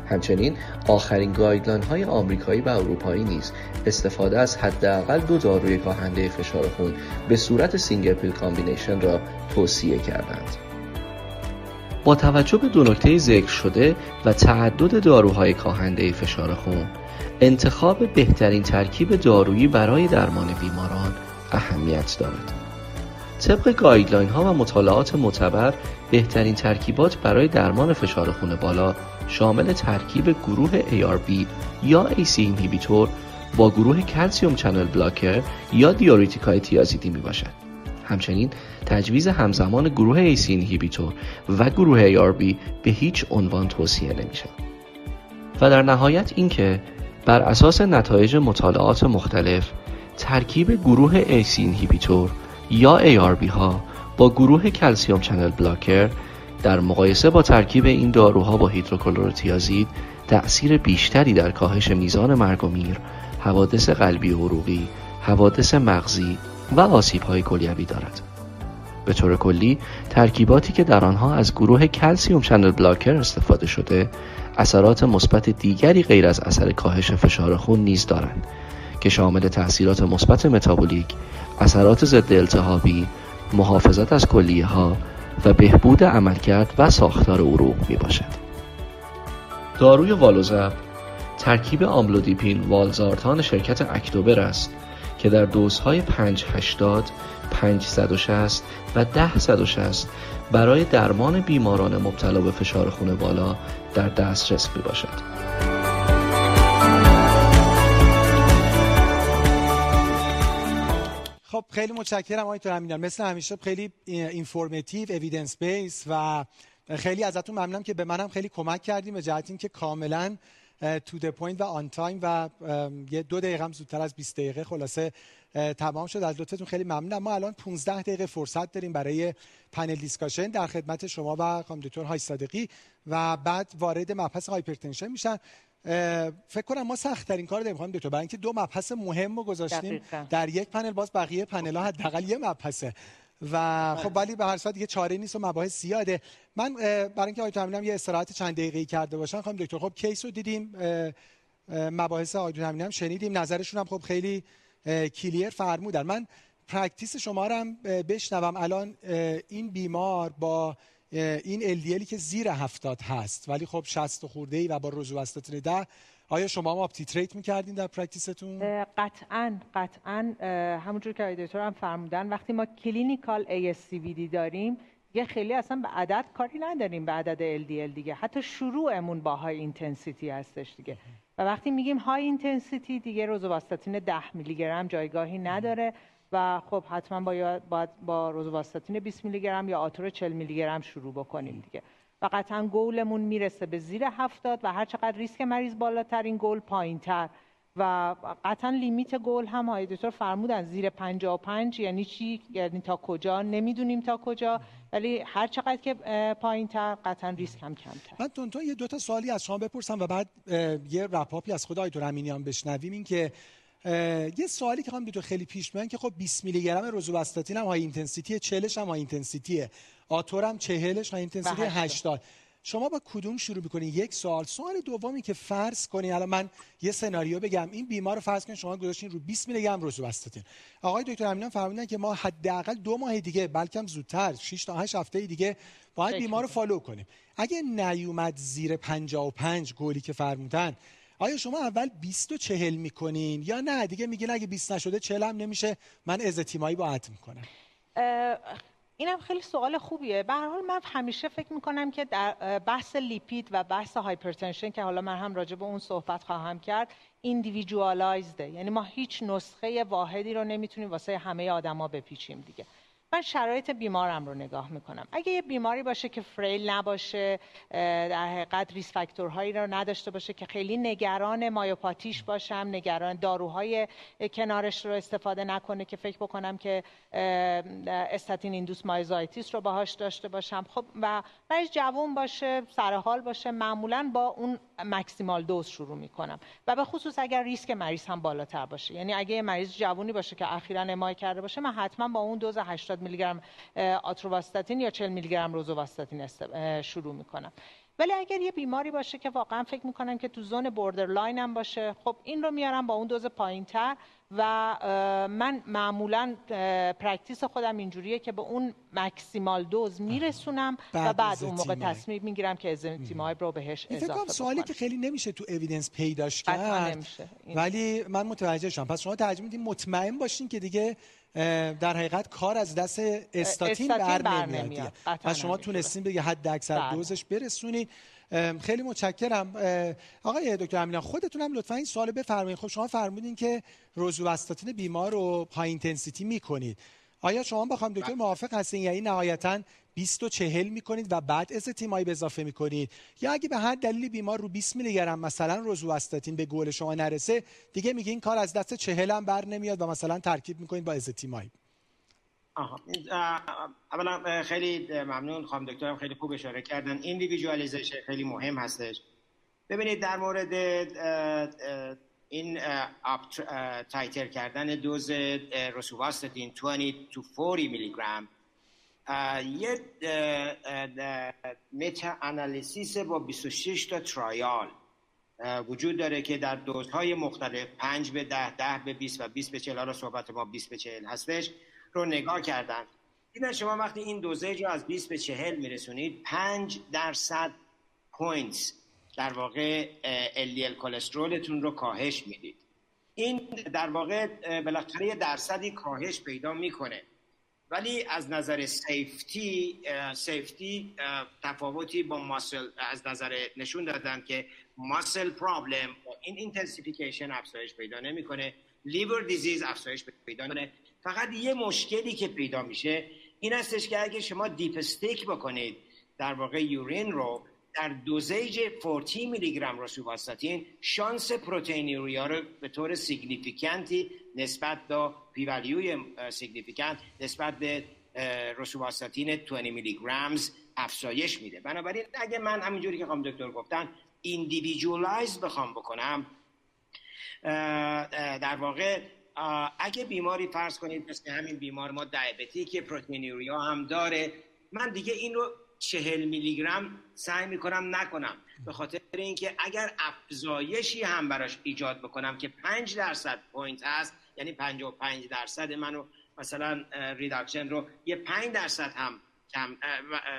همچنین آخرین guideline های آمریکایی و اروپایی نیز استفاده از حداقل دو داروی کاهنده فشار خون به صورت single pill combination را توصیه کردند. با توجه به دو نکته ذکر شده و تعدد داروهای کاهنده فشار خون انتخاب بهترین ترکیب دارویی برای درمان بیماران اهمیت دارد طبق guideline ها و مطالعات معتبر بهترین ترکیبات برای درمان فشار خون بالا شامل ترکیب گروه ARB یا ACE inhibitor با گروه calcium channel blocker یا دیوریتیکای تیازیدی می باشد. همچنین تجویز همزمان گروه ACE inhibitor و گروه ARB به هیچ عنوان توصیه نمیشه. و در نهایت اینکه بر اساس نتایج مطالعات مختلف ترکیب گروه ACE inhibitor یا ARB ها با گروه calcium channel blocker در مقایسه با ترکیب این داروها با هیدروکلوروتیازید تأثیر بیشتری در کاهش میزان مرگ و میر، حوادث قلبی و عروقی، حوادث مغزی و آسیب های کلیوی دارد. به طور کلی ترکیباتی که در آنها از گروه کلسیوم چنل بلاکر استفاده شده اثرات مثبت دیگری غیر از اثر کاهش فشار خون نیز دارند که شامل تاثیرات مثبت متابولیک، اثرات ضد التهابی، محافظت از کلیه ها و بهبود عملکرد و ساختار عروق می باشد. داروی والوزب ترکیب آملودیپین والزارتان شرکت اکتوبر است که در دوزهای 580 560 و 1060 برای درمان بیماران مبتلا به فشار خون بالا در دسترس می باشد. خب خیلی متشکرم آقای دکتر مثل همیشه خیلی اینفورماتیو اویدنس بیس و خیلی ازتون ممنونم که به منم خیلی کمک کردیم به جهت اینکه کاملا to the point و on time و یه دو دقیقه هم زودتر از 20 دقیقه خلاصه تمام شد. از لطفتون خیلی ممنونم. ما الان 15 دقیقه فرصت داریم برای panel discussion در خدمت شما و خانم دکتر های صادقی و بعد وارد مبحث hypertension میشن. فکر کنم ما سخت ترین کار داریم خانم دکتر. برای اینکه دو مبحث مهم رو گذاشتیم در یک پنل باز بقیه پنل ها حداقل یه مبحثه. و خب ولی به هر صورت دیگه چاره نیست و مباحث زیاده. من برای اینکه آقای تامینم یه استراحت چند دقیقه‌ای کرده باشن خانم دکتر خب case رو دیدیم مباحث آقای تامینم شنیدیم نظرشون هم خب خیلی clear فرمودن. من practice شما رو هم بشنوم. الان این بیمار با این LDL ی که زیر هفتاد هست ولی خب 60 خورده ای و با روزووا ده آیا شما هم up-titrate می‌کردین در practice تون؟ قطعا قطعا همونجور که دکتر هم فرمودن وقتی ما clinical ASCVD داریم یه خیلی اصلا به عدد کاری نداریم به عدد LDL دیگه. حتی شروعمون با high intensity هستش دیگه. و وقتی میگیم high intensity دیگه روزوواستاتین 10 میلی گرم جایگاهی نداره. و خب حتما باید, باید با روزوواستاتین 20 میلی گرم یا آتور 40 میلی گرم شروع بکنیم دیگه. و قطعا گولمون می‌رسه به زیر هفتاد و هر چقدر ریسک مریض بالاتر این گول پایین تر و قطعا limit goal هم آقای دکتر فرمودن زیر 55 یعنی چی؟ یعنی تا کجا؟ نمی‌دونیم تا کجا ولی هر چقدر که پایین تر قطعا ریسک هم کمتر. من تونتون یه دوتا سوالی از شما بپرسم و بعد یه wrap-up ی از خود آقای دکتر امینیان بشنویم. این که یه سوالی که خواهم دو خیلی پیش میان که خب 20 میلی گرم روزوواستاتین هم high intensity 40 هم high intensity ه آتور هم 40 high intensity 80 شما با کدوم شروع می‌کنین یک سوال. سوال دومی که فرض کنین الان من یه سناریو بگم. این بیمار رو فرض کنین شما گذاشتین رو 20 میلی گرم روزوواستاتین آقای دکتر امینان فرمودن که ما حداقل دو ماه دیگه بلکه هم زودتر 6 تا 8 هفته دیگه باید بیمار رو follow کنیم. اگه نیومد زیر 55 گلی که فرمودن آیا شما اول 20 و 40 می‌کنین یا نه؟ دیگه میگین اگه 20 نشده 40 هم نمیشه. من ازتیمایب add می‌کنم. اینم خیلی سوال خوبیه. به هر حال من همیشه فکر می‌کنم که در بحث لیپید و بحث hypertension که حالا من هم راجع به اون صحبت خواهم کرد individualized ه یعنی ما هیچ نسخه واحدی رو نمی‌تونیم واسه همه آدما بپیچیم دیگه. من شرایط بیمارم رو نگاه می‌کنم. اگه یه بیماری باشه که frail نباشه در حقیقت risk factor هایی رو نداشته باشه که خیلی نگران myopathy ش باشم نگران داروهای کنارش رو استفاده نکنه که فکر بکنم که statin induced myositis رو باهاش داشته باشم. خب و مریض جوون باشه سرحال باشه معمولا با اون maximal dose شروع می‌کنم. و به خصوص اگر ریسک مریض هم بالاتر باشه. یعنی اگه یه مریض جوونی باشه که اخیرا MI کرده باشه من حتما با اون دوز 80 میلی گرم آتورواستاتین یا 40 میلی گرم روزوواستاتین شروع می‌کنم. ولی اگر یه بیماری باشه که واقعا فکر می‌کنم که تو zone borderline هم باشه خب این رو میارم با اون دوز پایین تر و من معمولا practice خودم اینجوریه که به اون maximal dose میرسونم و بعد اون موقع تصمیم می‌گیرم که ازتیمایب رو بهش اضافه کنم سوالی که خیلی نمیشه تو اویدنس پیداش کرد ولی من متوجه شدم. پس شما ترجمه میدین مطمئن باشین که دیگه در حقیقت کار از دست استاتین بر نمیاد پس شما تونستین به حد اکثر بله. دوزش برسونید خیلی متشکرم. آقای دکتر امینا خودتون هم لطفا این سوال بفرمایید. خب شما فرمودین که روزوواستاتین بیمار رو های اینتنسیتی می‌کنید. آیا شما بخوام دکتر موافق هستین؟ یعنی نهایتا 20 و 40 می‌کنید و بعد ازتیمایب اضافه می‌کنید؟ یا اگه به هر دلیلی بیمار رو 20 میلی گرم مثلا روزوواستاتین به گل شما نرسه دیگه میگین کار از دست 40 هم بر نمیاد و مثلا ترکیب می‌کنید با ازتیمایب آها. اولا خیلی ممنون. خانم دکترم خیلی خوب اشاره کردن. individualization خیلی مهم هستش. ببینید در مورد این titer کردن دوز روسوواستاتین 20 to 40 میلی گرم یه meta-analysis با 26 تا trial وجود داره که در دوزهای مختلف 5 به 10 10 به 20 و 20 به 40 را صحبت ما 20 به 40 هستش. رو نگاه کردن. دیدن شما وقتی این dosage رو از 20 به 40 میرسونید 5 درصد points در واقع LDL کلسترولتون رو کاهش می‌دید. این در واقع بالاخره درصدی کاهش پیدا می‌کنه. ولی از نظر safety safety تفاوتی با muscle از نظر نشون دادن که muscle problem این intensification افزایش پیدا نمی‌کنه. liver disease افزایش پیدا نمی‌کنه. فقط یه مشکلی که پیدا میشه این هستش که اگه شما dipstick بکنید در واقع urine رو در dosage 40 میلی گرم روسوواستاتین شانس proteinuria رو به طور significant ی نسبت به P value ی significant نسبت به روسوواستاتین 20 میلی گرمز افزایش میده. بنابراین اگه من همینجوری که خانم دکتر گفتن individualize بخوام بکنم در واقع اگه بیماری فرض کنید مثل همین بیمار ما diabetic proteinuria هم داره. من دیگه این رو چهل میلی گرم سعی می‌کنم نکنم به خاطر اینکه اگر افزایشی هم براش ایجاد بکنم که پنج درصد point هست یعنی پنج درصد منو مثلا reduction رو یه پنج درصد هم کم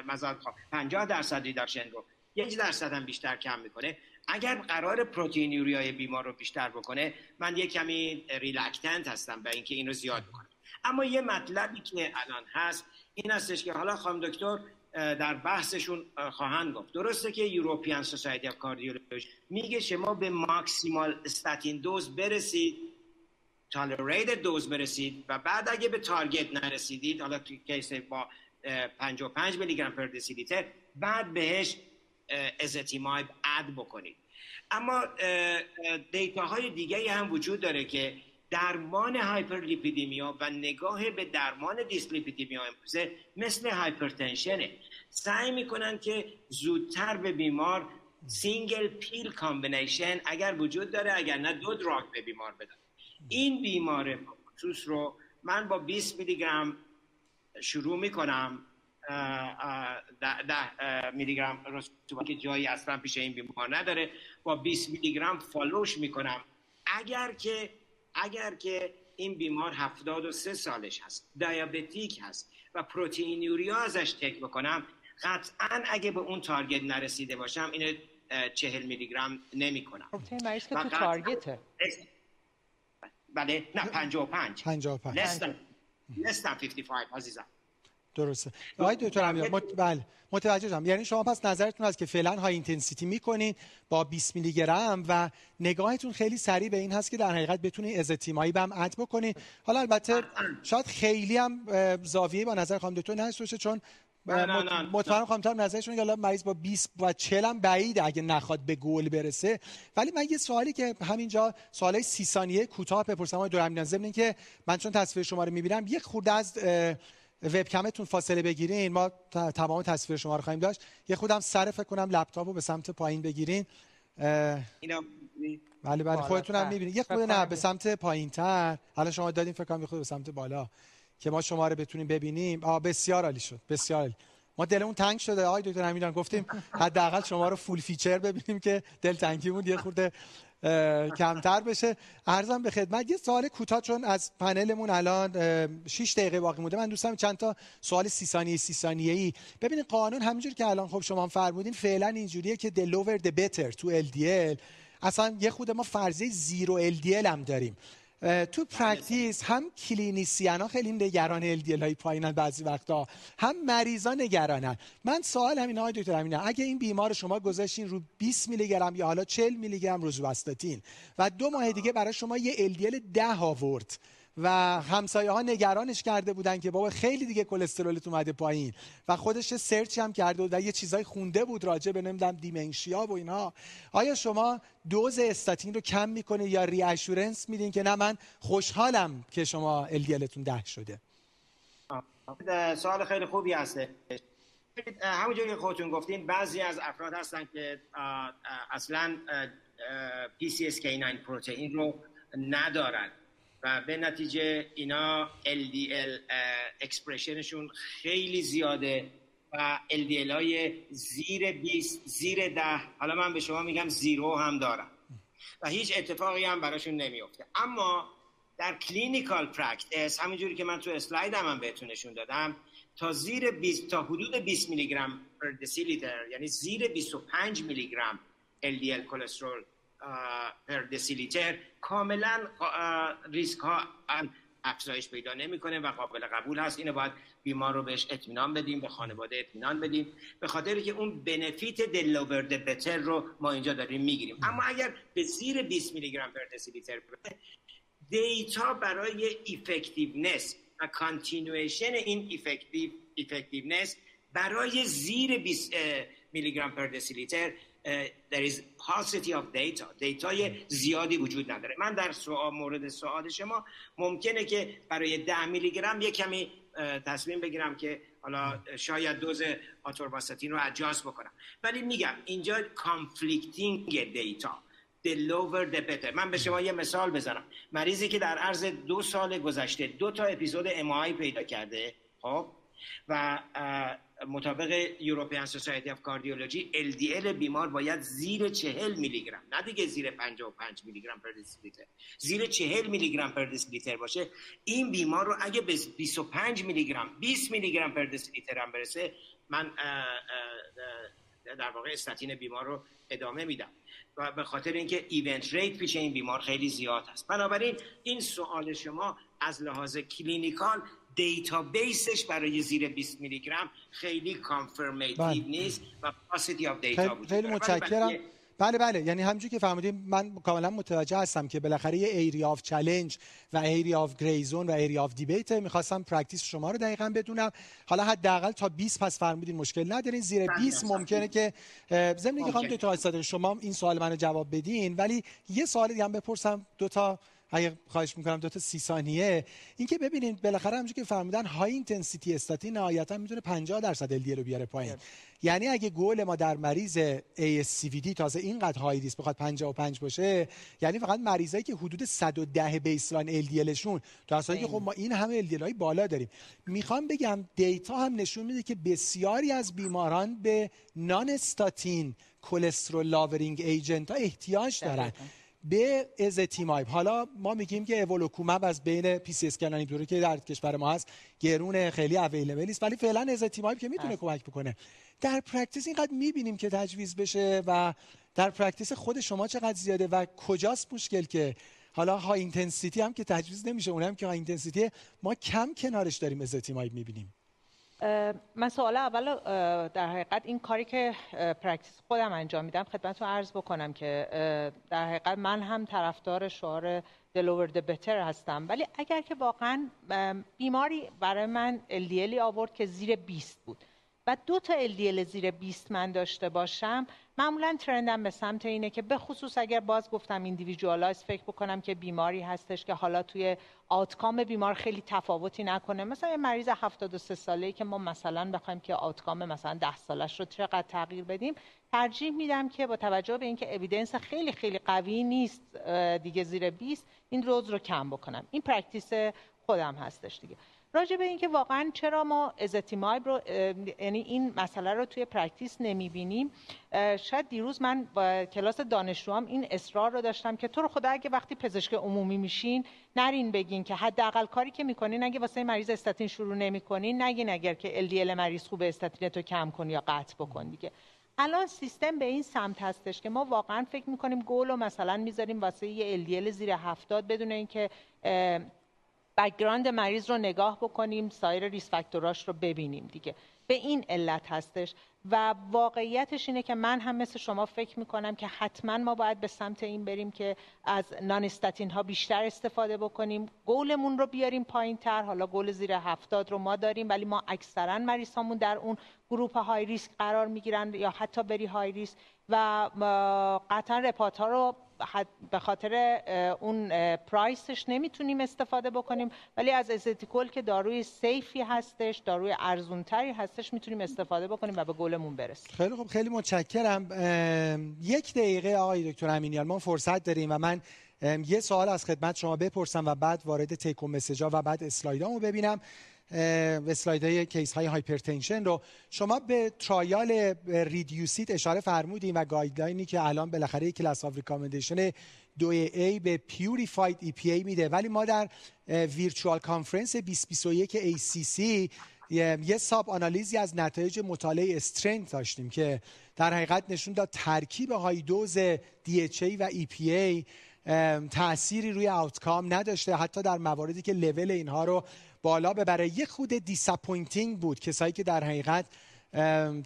مزاد 50 درصد reduction رو یک درصد هم بیشتر کم می‌کنه. اگر قرار proteinuria ی بیمار رو بیشتر بکنه من یه کمی reluctant هستم به اینکه این رو زیاد بکنم اما یه مطلبی که الان هست این هستش که حالا خانم دکتر در بحثشون خواهند گفت. درسته که European Society of Cardiology میگه شما به maximal statin dose برسید tolerated dose برسید و بعد اگه به target نرسیدید حالا تو case با 55 میلی گرم per دسیلیتر بعد بهش ازتیمایب add بکنید اما data های دیگه هم وجود داره که درمان hyperlipidemia و نگاه به درمان دیسلیپیدیمیا امروزه مثل hypertension ه. سعی می‌کنن که زودتر به بیمار single pill combination اگر وجود داره اگر نه دو drug به بیمار بدن. این بیمار خصوص رو من با 20 میلی گرم شروع می‌کنم. ده میلی گرم که جایی اصلا پیش این بیمار نداره. با 20 میلی گرم فالوش می‌کنم. اگر که اگر که این بیمار 73 سالش هست دیابتیک هست و پروتئین یوریا ازش تک بکنم قطعا اگه به اون تارگت نرسیده باشم اینو 40 میلی گرم نمی کنم پروتئین مریض که تو تارگته. بله نه 55 55 less than, less than 55 عزیزم. درسته. آقای دکتر امیان مت... بله متوجه شدم. یعنی شما پس نظرتون هست که فعلا های اینتنسیتی می‌کنین با 20 میلی گرم و نگاهتون خیلی سریع به این هست که در حقیقت بتونین ازتیمایی بم اد بکنین. حالا البته شاید خیلی هم زاویه با نظر خانم دکتر باشه چون مطمئنم خانم تر نظرشون که حالا مریض با 20 و 40 هم بعید اگه نخواد به گل برسه. ولی من یه سوالی که همینجا سوالای 30 ثانیه کوتاه بپرسم. آقای دورم ضمن که من چون تصویر شما رو می‌بینم یک خورده از وبکمتون فاصله بگیرین. ما تمام تصویر شما رو خواهیم داشت. یه خودم سر فکر کنم لپتاپ رو به سمت پایین بگیرین. بله بله. خودتون هم می‌بینید یه خود نه به سمت پایین تر حالا شما دادین فکر کنم خود به سمت بالا که ما شما رو بتونیم ببینیم. آ بسیار عالی شد. بسیار عالی. ما دلمون تنگ شده. آقای دکتر امیران گفتیم حداقل شما رو full feature ببینیم که دل تنگیمون یه خورده کمتر بشه. عرضم به خدمت یه سوال کوتاه چون از پنلمون الان 6 دقیقه باقی مونده. من دوستم چند تا سوال 30 ثانیه 30 ثانیه ای ببینید قانون همینجور که الان خب شما فرمودین فعلا اینجوریه که the lower the better تو LDL اصلا یه خود ما فرضیه zero LDL هم داریم. تو practice هم clinician ها خیلی نگران LDL های پایینن بعضی وقتا. هم مریضا نگرانن. من سوال همین آقای دکتر همینه اگه این بیمار شما گذاشتین رو 20 میلی گرم یا حالا 40 میلی گرم روزوواستاتین و دو ماه دیگه برای شما یه الدیل ده آورد و همسایه ها نگرانش کرده بودن که بابا خیلی دیگه کلسترولت اومده پایین. و خودش سرچ هم کرده و یه چیزای خونده بود راجع به نمی‌دونم دیمنشیا و اینا. آیا شما دوز استاتین رو کم می‌کنه یا ریاشورنس میدین که نه من خوشحالم که شما الدیلتون ده شده؟ سوال خیلی خوبی هسته همونجوری که خودتون گفتین بعضی از افراد هستن که اصلا PCSK9 پروتئین رو ندارن. و به نتیجه اینا LDL expression شون خیلی زیاده و LDL های زیر 20 زیر 10 حالا من به شما میگم zero هم دارم و هیچ اتفاقی هم براشون نمیفته. اما در clinical practice همینجوری که من تو اسلاید هم, هم بهتون نشون دادم تا زیر 20 تا حدود 20 میلی گرم per دسیلیتر یعنی زیر 25 میلی گرم LDL کلسترول per دسیلیتر کاملا ریسک ها افزایش پیدا نمی‌کنه و قابل قبول هست. اینو باید بیمار رو بهش اطمینان بدیم به خانواده اطمینان بدیم. به خاطر که اون benefit the lower the better رو ما اینجا داریم می‌گیریم. اما اگر به زیر 20 میلی گرم per دسیلیتر data برای effectiveness و continuation این effective effectiveness برای زیر 20 میلی گرم per دسیلیتر there is paucity of data. data ی زیادی وجود نداره. من در سوال مورد سوال شما ممکنه که برای 10 میلی گرم یک کمی تصمیم بگیرم که حالا شاید دوز آتورواستاتین رو اجاز بکنم. ولی میگم اینجا conflicting data the lower the better. من به شما یه مثال بزنم. مریضی که در عرض دو سال گذشته دو تا episode MI پیدا کرده خب و مطابق European Society of Cardiology LDL بیمار باید زیر 40 میلی گرم نه دیگه زیر 55 میلی گرم per دسیلیتر زیر 40 میلی گرم per دسیلیتر باشه. این بیمار رو اگه به 25 میلی گرم 20 میلی گرم per دسیلیتر هم برسه من در واقع استاتین بیمار رو ادامه میدم. و به خاطر اینکه event rate پیش این بیمار خیلی زیاد هست. بنابراین این سوال شما از لحاظ clinical database ش برای زیر 20 میلی گرم خیلی confirmative بله. نیست و paucity of data وجود خیلی متشکرم. بله بله. یعنی همونجوری که فهمیدیم من کاملا متوجه هستم که بالاخره یه area of چالش و area of gray zone و area of debate می‌خواستم practice شما رو دقیقا بدونم. حالا حداقل تا 20 پس فرمودین مشکل ندارین. زیر 20 بله، ممکنه که ضمن که خانم دکتر شما این سوال منو جواب بدین. ولی یه سوال دیگه هم بپرسم. دو تا اگه خواهش می‌کنم دو تا سی ثانیه. اینکه ببینید بالاخره همونجوری که فرمودن high intensity statin نهایتا می‌تونه 50 درصد LDL رو بیاره پایین. یعنی اگه گول ما در مریض ASCVD تازه اینقدر high risk بخواد 55 باشه یعنی فقط مریضایی که حدود 110 baseline LDL شون در که خب ما این همه LDL های بالا داریم. می‌خوام بگم data هم نشون میده که بسیاری از بیماران به non-statin cholesterol lowering agent ها احتیاج دارن. به ازتیمایب حالا ما میگیم که اولوکومب از بین پی سی اسکن که در کشور ما هست گرون خیلی اویلیبل نیست ولی فعلا ازتیمایب که می‌تونه کمک بکنه. در پرکتیس اینقدر می‌بینیم که تجویز بشه و در پرکتیس خود شما چقدر زیاده و کجاست مشکل که حالا های اینتنسیتی هم که تجویز نمیشه اونم که های اینتنسیتی ما کم کنارش داریم ازتیمایب می‌بینیم. من سوال اول در حقیقت این کاری که practice خودم انجام میدم خدمتتون عرض بکنم که در حقیقت من هم طرفدار شعار the lower the better هستم. ولی اگر که واقعا بیماری برای من LDL ی آورد که زیر 20 بود. و دو تا LDL زیر 20 من داشته باشم معمولا trend م به سمت اینه که به خصوص اگر باز گفتم individualize فکر بکنم که بیماری هستش که حالا توی outcome بیمار خیلی تفاوتی نکنه. مثلا یه مریض 73 ساله که ما مثلا بخوایم که outcome مثلا 10 سالش رو چقدر تغییر بدیم ترجیح میدم که با توجه به اینکه evidence خیلی خیلی قوی نیست دیگه زیر 20 این دوز رو کم بکنم. این practice خودم هستش دیگه. راجع به اینکه واقعا چرا ما ازتیمایب رو یعنی این مسئله رو توی practice نمی‌بینیم شاید دیروز من با کلاس دانشجوام این اصرار رو داشتم که تو رو خدا اگه وقتی پزشک عمومی میشین نرین بگین که حداقل کاری که می‌کنین اگه واسه مریض استاتین شروع نمی‌کنین نگین اگر که LDL مریض خوب استاتین تو کم کن یا قطع بکن دیگه. الان سیستم به این سمت هستش که ما واقعا فکر می‌کنیم گل رو مثلا می‌ذاریم واسه یه LDL زیر 70 بدون اینکه background مریض رو نگاه بکنیم سایر risk factor اش رو ببینیم دیگه. به این علت هستش. و واقعیتش اینه که من هم مثل شما فکر می‌کنم که حتما ما باید به سمت این بریم که از non-statin ها بیشتر استفاده بکنیم. گولمون رو بیاریم پایین تر حالا گول زیر هفتاد رو ما داریم ولی ما اکثرا مریض همون در اون group high risk قرار می‌گیرن یا حتی very high risk. و قطعا Repatha رو به خاطر اون price ش نمی‌تونیم استفاده بکنیم ولی از ازتیکول که داروی safe ی هستش داروی ارزونتری هستش می‌تونیم استفاده بکنیم و به گلمون برسیم. خیلی خوب خیلی متشکرم. یک دقیقه آقای دکتر امینیان ما فرصت داریم و من یه سوال از خدمت شما بپرسم و بعد وارد take-home message ا و بعد اسلایدامو ببینم. اسلاید های case های hypertension رو. شما به trial REDUCE-IT اشاره فرمودیم و guideline ی که الان بالاخره class of recommendation دو A به purified EPA میده. ولی ما در virtual conference 2021 ACC یه sub analysis ی از نتایج مطالعه STRENGTH داشتیم که در حقیقت نشون داد ترکیب های دوز DHA و EPA تأثیری روی outcome نداشته. حتی در مواردی که لول اینها رو بالا ببره یه خود disappointing بود. کسایی که در حقیقت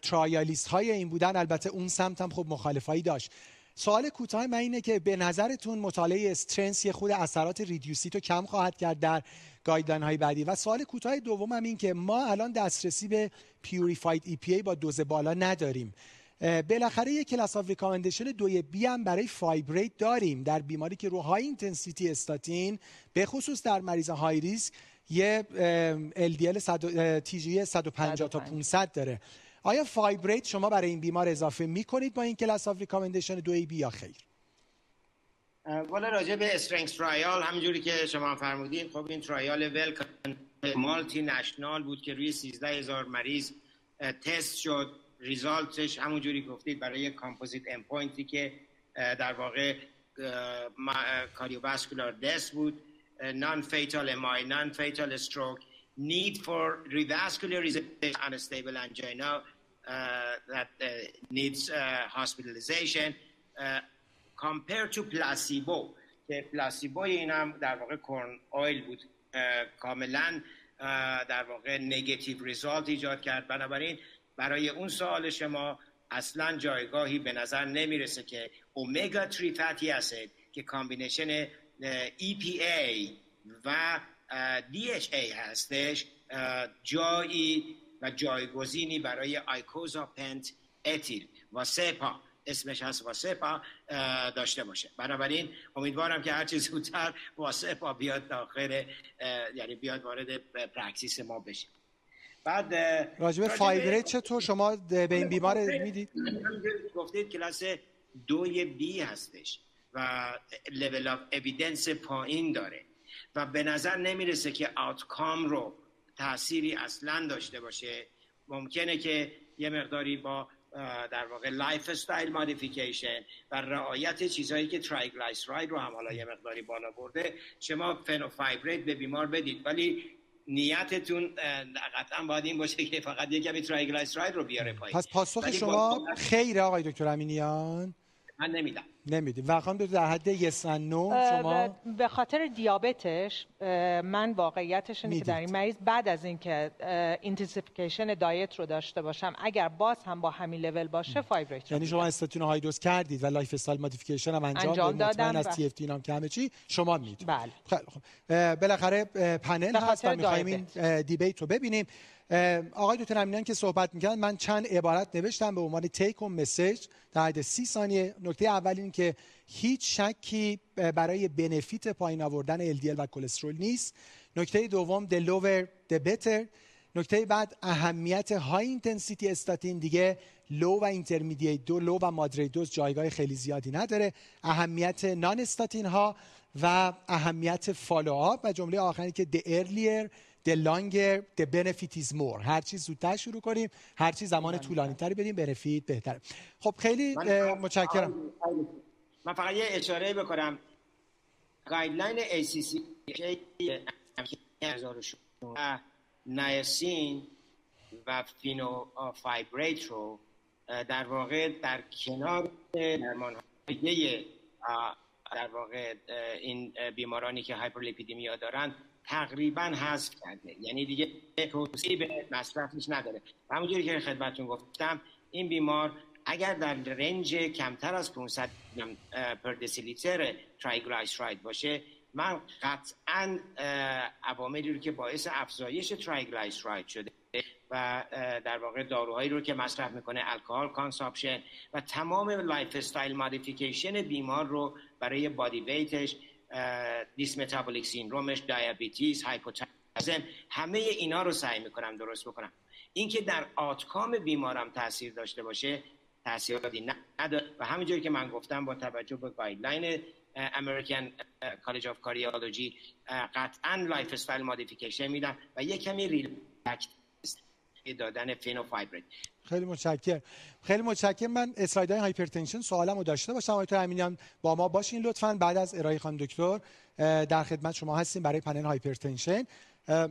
trialist های این بودن البته اون سمت هم خب مخالفایی داشت. سوال کوتاه من اینه که به نظرتون مطالعه STRENGTH یه خود اثرات REDUCE-IT رو کم خواهد کرد در guideline های بعدی؟ و سوال کوتاه دوم هم این که ما الان دسترسی به purified EPA با دوز بالا نداریم. بالاخره یک class of recommendation دوی B هم برای fibrate داریم در بیماری که رو high intensity statin به خصوص در مریض high risk یه LDL جی 150 تا 500 داره. آیا fibrate شما برای این بیمار اضافه می‌کنید با این class of recommendation دوی B یا خیر؟ والا راجع به STRENGTH trial همونجوری که شما فرمودین خب این trial well multinational بود که روی 13 هزار مریض تست شد result ش همونجوری گفتید برای composite endpoint ی که در واقع cardiovascular death بود. MI nonfatal stroke need for revascularization unstable angina uh, that uh, needs uh, hospitalization uh, compared to placebo. که placebo این هم در واقع corn oil بود. کاملا در واقع negative result ایجاد کرد. بنابراین برای اون سوال شما اصلا جایگاهی به نظر نمی‌رسه که اومگا 3 fatty acid که combination EPA و DHA هستش جایی و جایگزینی برای icosapent ethyl. Vascepa اسمش هست Vascepa داشته باشه. بنابراین امیدوارم که هرچی زودتر Vascepa بیاد داخل یعنی بیاد وارد practice ما بشه. بعد راجب fibrate چطور؟ شما به این بیمار می‌دید؟ گفتید کلاس دوی B هستش. و level of evidence پایین داره. و به نظر نمی‌رسه که outcome رو تأثیری اصلا داشته باشه. ممکنه که یه مقداری با در واقع lifestyle modification و رعایت چیزهایی که triglyceride رو هم حالا یه مقداری بالا برده شما fenofibrate به بیمار بدید. ولی نیتتون قطعا باید این باشه که فقط یه کمی triglyceride رو بیاره پایین. پس پاسخ شما خیر آقای دکتر امینیان. من نمیدم. نمیدیم واقعا در حد yes no شما به خاطر دیابتش من واقعیتش اینه که در این مریض بعد از اینکه intensification diet رو داشته باشم اگر باز هم با همین لول باشه fibrate یعنی شما statin high dose کردید و lifestyle modification هم انجام, انجام دادم از TFT که همه چی شما می‌دید بله. خب بالاخره پنل هست و می‌خوایم این debate رو ببینیم. آقای دکتر امینیان که صحبت می‌کرد من چند عبارت نوشتم به عنوان take home message در حد سی ثانیه نکته اول این که هیچ شکی برای benefit پایین آوردن LDL و کلسترول نیست. نکته دوم the lower the better. نکته بعد اهمیت high intensity statin دیگه low و intermediate dose low و moderate dose جایگاه خیلی زیادی نداره. اهمیت non statin ها و اهمیت follow up و جمله آخری که the earlier the longer the benefit is more. هر چیز زودتر شروع کنیم هر چیز زمان طولانی تری بدیم benefit بهتره. خب خیلی متشکرم. من فقط یه اشاره بکنم. guideline ACC niacin و fenofibrate رو در واقع در کنار درمان در واقع این بیمارانی که hyperlipidemia دارند تقریبا حذف کرده. یعنی دیگه توصیه به مصرفش نداره. همونجوری که خدمتتون گفتم این بیمار اگر در range کمتر از 500 per deciliter triglyceride باشه من قطعا عواملی رو که باعث افزایش triglyceride شده و در واقع داروهایی رو که مصرف می‌کنه الکل consumption و تمام lifestyle modification بیمار رو برای body weight ش dysmetabolic syndrome ش diabetes hypertension همه اینا رو سعی می‌کنم درست بکنم. اینکه در outcome بیمارم تاثیر داشته باشه تاثیراتی نداره. و همینجوری که من گفتم با توجه به guideline American College of Cardiology قطعا lifestyle modification میدم و یک کمی ریلکس دادن fenofibrate خیلی متشکرم. خیلی متشکرم. من اسلاید های hypertension سوالمو داشته باشم. آقای امینیان با ما باشین لطفا. بعد از ارائه خانم دکتر در خدمت شما هستیم برای panel hypertension.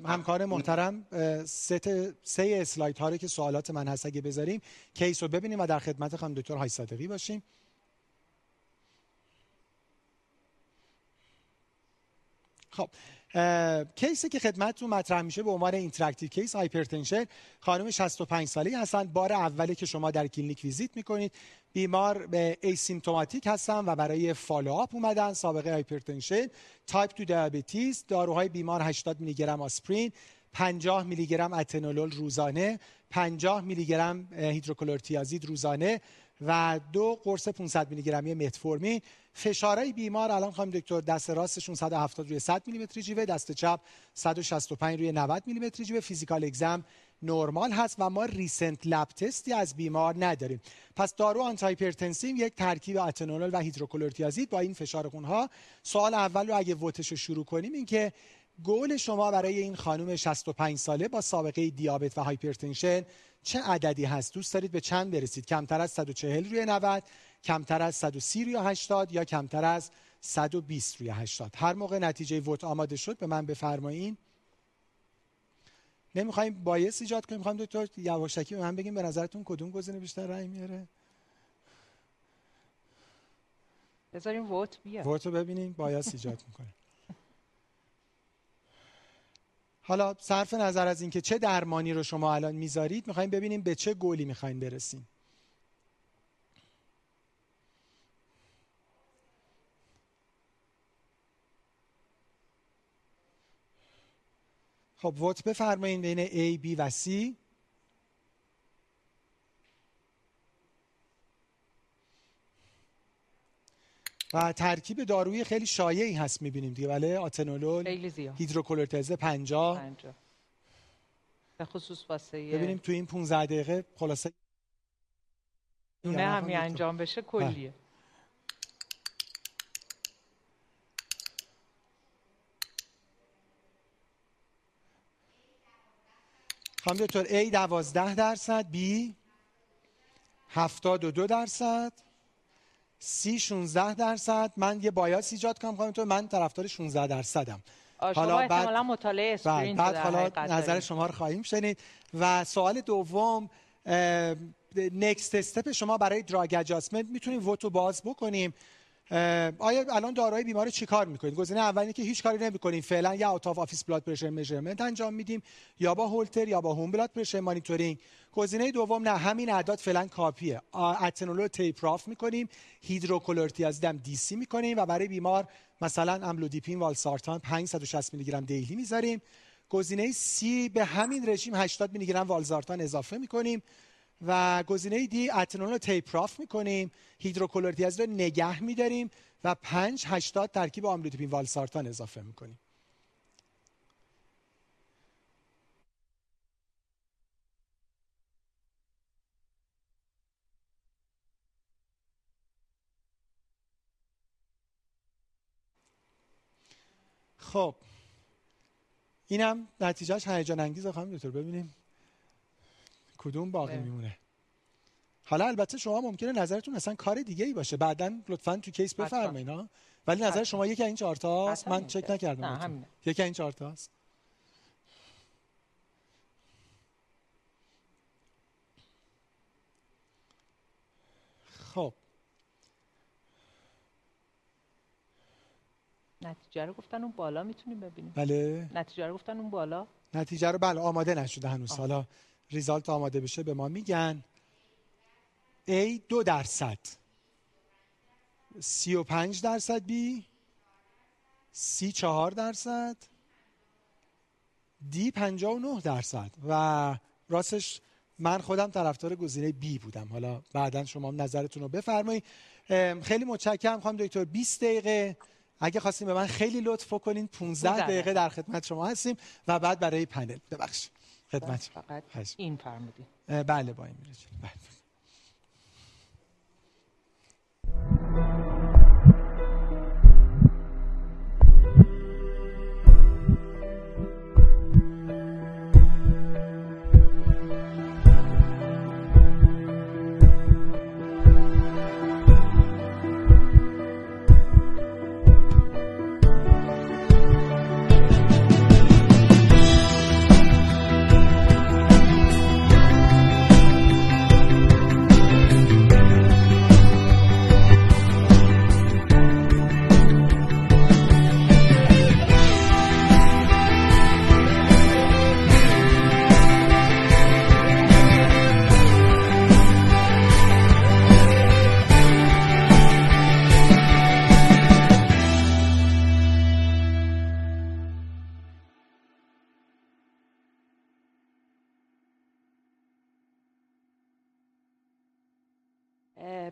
همکار محترم سه سه اسلاید ها رو که سوالات من هست اگه بذاریم case رو ببینیم و در خدمت خانم دکتر های صادقی باشیم. خب case ی که خدمتتون مطرح میشه به عنوان interactive case hypertension خانم 65 ساله هستن. بار اولی که شما در کلینیک ویزیت می‌کنید. بیمار به asymptomatic هستن و برای follow-up اومدن. سابقه hypertension type 2 diabetes داروهای بیمار 80 میلی گرم آسپرین 50 میلی گرم اتنولول روزانه 50 میلی گرم هیدروکلورتیازید روزانه و دو قرص 500 میلی گرمی متفورمین. فشارهای بیمار الان خانم دکتر دست راستشون 170 روی 100 میلی متری جیوه دست چپ 165 روی 90 میلی متری جیوه. physical exam نرمال هست و ما recent lab test ی از بیمار نداریم. پس دارو antihypertensive یک ترکیب اتنولول و هیدروکلورتیازید با این فشار خونها. سوال اول رو اگه vote ش رو شروع کنیم این که گول شما برای این خانم 65 ساله با سابقه دیابت و hypertension چه عددی هست؟ دوست دارید به چند برسید؟ کمتر از 140 روی 90 کمتر از 130 روی 80 یا کمتر از 120 روی 80 هر موقع نتیجه ووت آماده شد به من بفرمایید نمی‌خوایم بایس ایجاد کنیم. می‌خوایم دکتر یواشکی به من بگیم به نظرتون کدوم گزینه بیشتر رأی میاره بذاریم ووت بیاد. ووت رو ببینیم. بایس ایجاد می‌کنه. حالا صرف نظر از اینکه چه درمانی رو شما الان می‌ذارید می‌خوایم ببینیم به چه گولی می‌خوایم برسیم. خب ووت بفرمایید بین A, B و C. و ترکیب دارویی خیلی شایعی هست می‌بینیم دیگه بله؟ آتنولول هیدروکلورتزه 50 50 به خصوص واسه ببینیم تو این 15 دقیقه خلاصه دونه همی انجام بشه کلیه. خانم دکتر A 12 درصد B 72 درصد. C 16 درصد. من یه bias ایجاد کنم خانم دکتر من طرفدار 16 درصدم. حالا بعد مطالعه SPRINT بعد حالا نظر شما رو خواهیم شنید. و سوال دوم next step شما برای drug adjustment می‌تونیم vote و باز بکنیم. آیا الان داروهای بیمار چیکار می‌کنید؟ گزینه اولی که هیچ کاری نمی‌کنیم. فعلا یا out of office blood pressure measurement انجام میدیم یا با هولتر یا با home blood pressure monitoring گزینه دوم نه همین اعداد فعلا کافیه اتنولول taper off می‌کنیم هیدروکلورتیازید DC می‌کنیم و برای بیمار مثلا املودیپین والسارتان 5 160 میلی گرم daily می‌ذاریم. گزینه C به همین رژیم 80 میلی گرم والزارتان اضافه می‌کنیم. و گزینه D اتنولول رو taper off می‌کنیم هیدروکلورتیازید رو نگه میداریم و 5 80 ترکیب آملودیپین والسارتان اضافه می‌کنیم. خب اینم نتیجهش هیجان انگیز خواهم دکتر ببینیم. کدوم باقی میمونه؟ حالا البته شما ممکنه نظرتون اصلا کار دیگه ای باشه. بعدا لطفا تو کیس بفرمایید ها ولی نظر شما یکی این چهار تاست من چک نکردم یکی این چهار تاست خب. نتیجه رو گفتن اون بالا می‌تونیم ببینیم. بله. نتیجه رو گفتن اون بالا. نتیجه رو بله آماده نشده هنوز. حالا ریزالت آماده بشه به ما میگن. A دو درصد. سی و پنج درصد B سی چهار درصد. دی پنجا و نه درصد. و راستش من خودم طرفدار گزینه بی بودم. حالا بعدا شما نظرتون رو بفرمایید. خیلی متشکرم خانم دکتر. 20 دقیقه. اگه خواستیم به من خیلی لطف کنین 15 دقیقه در خدمت شما هستیم و بعد برای پنل. ببخشید. خدمت. فقط این فرمودین. بله با این میره بله.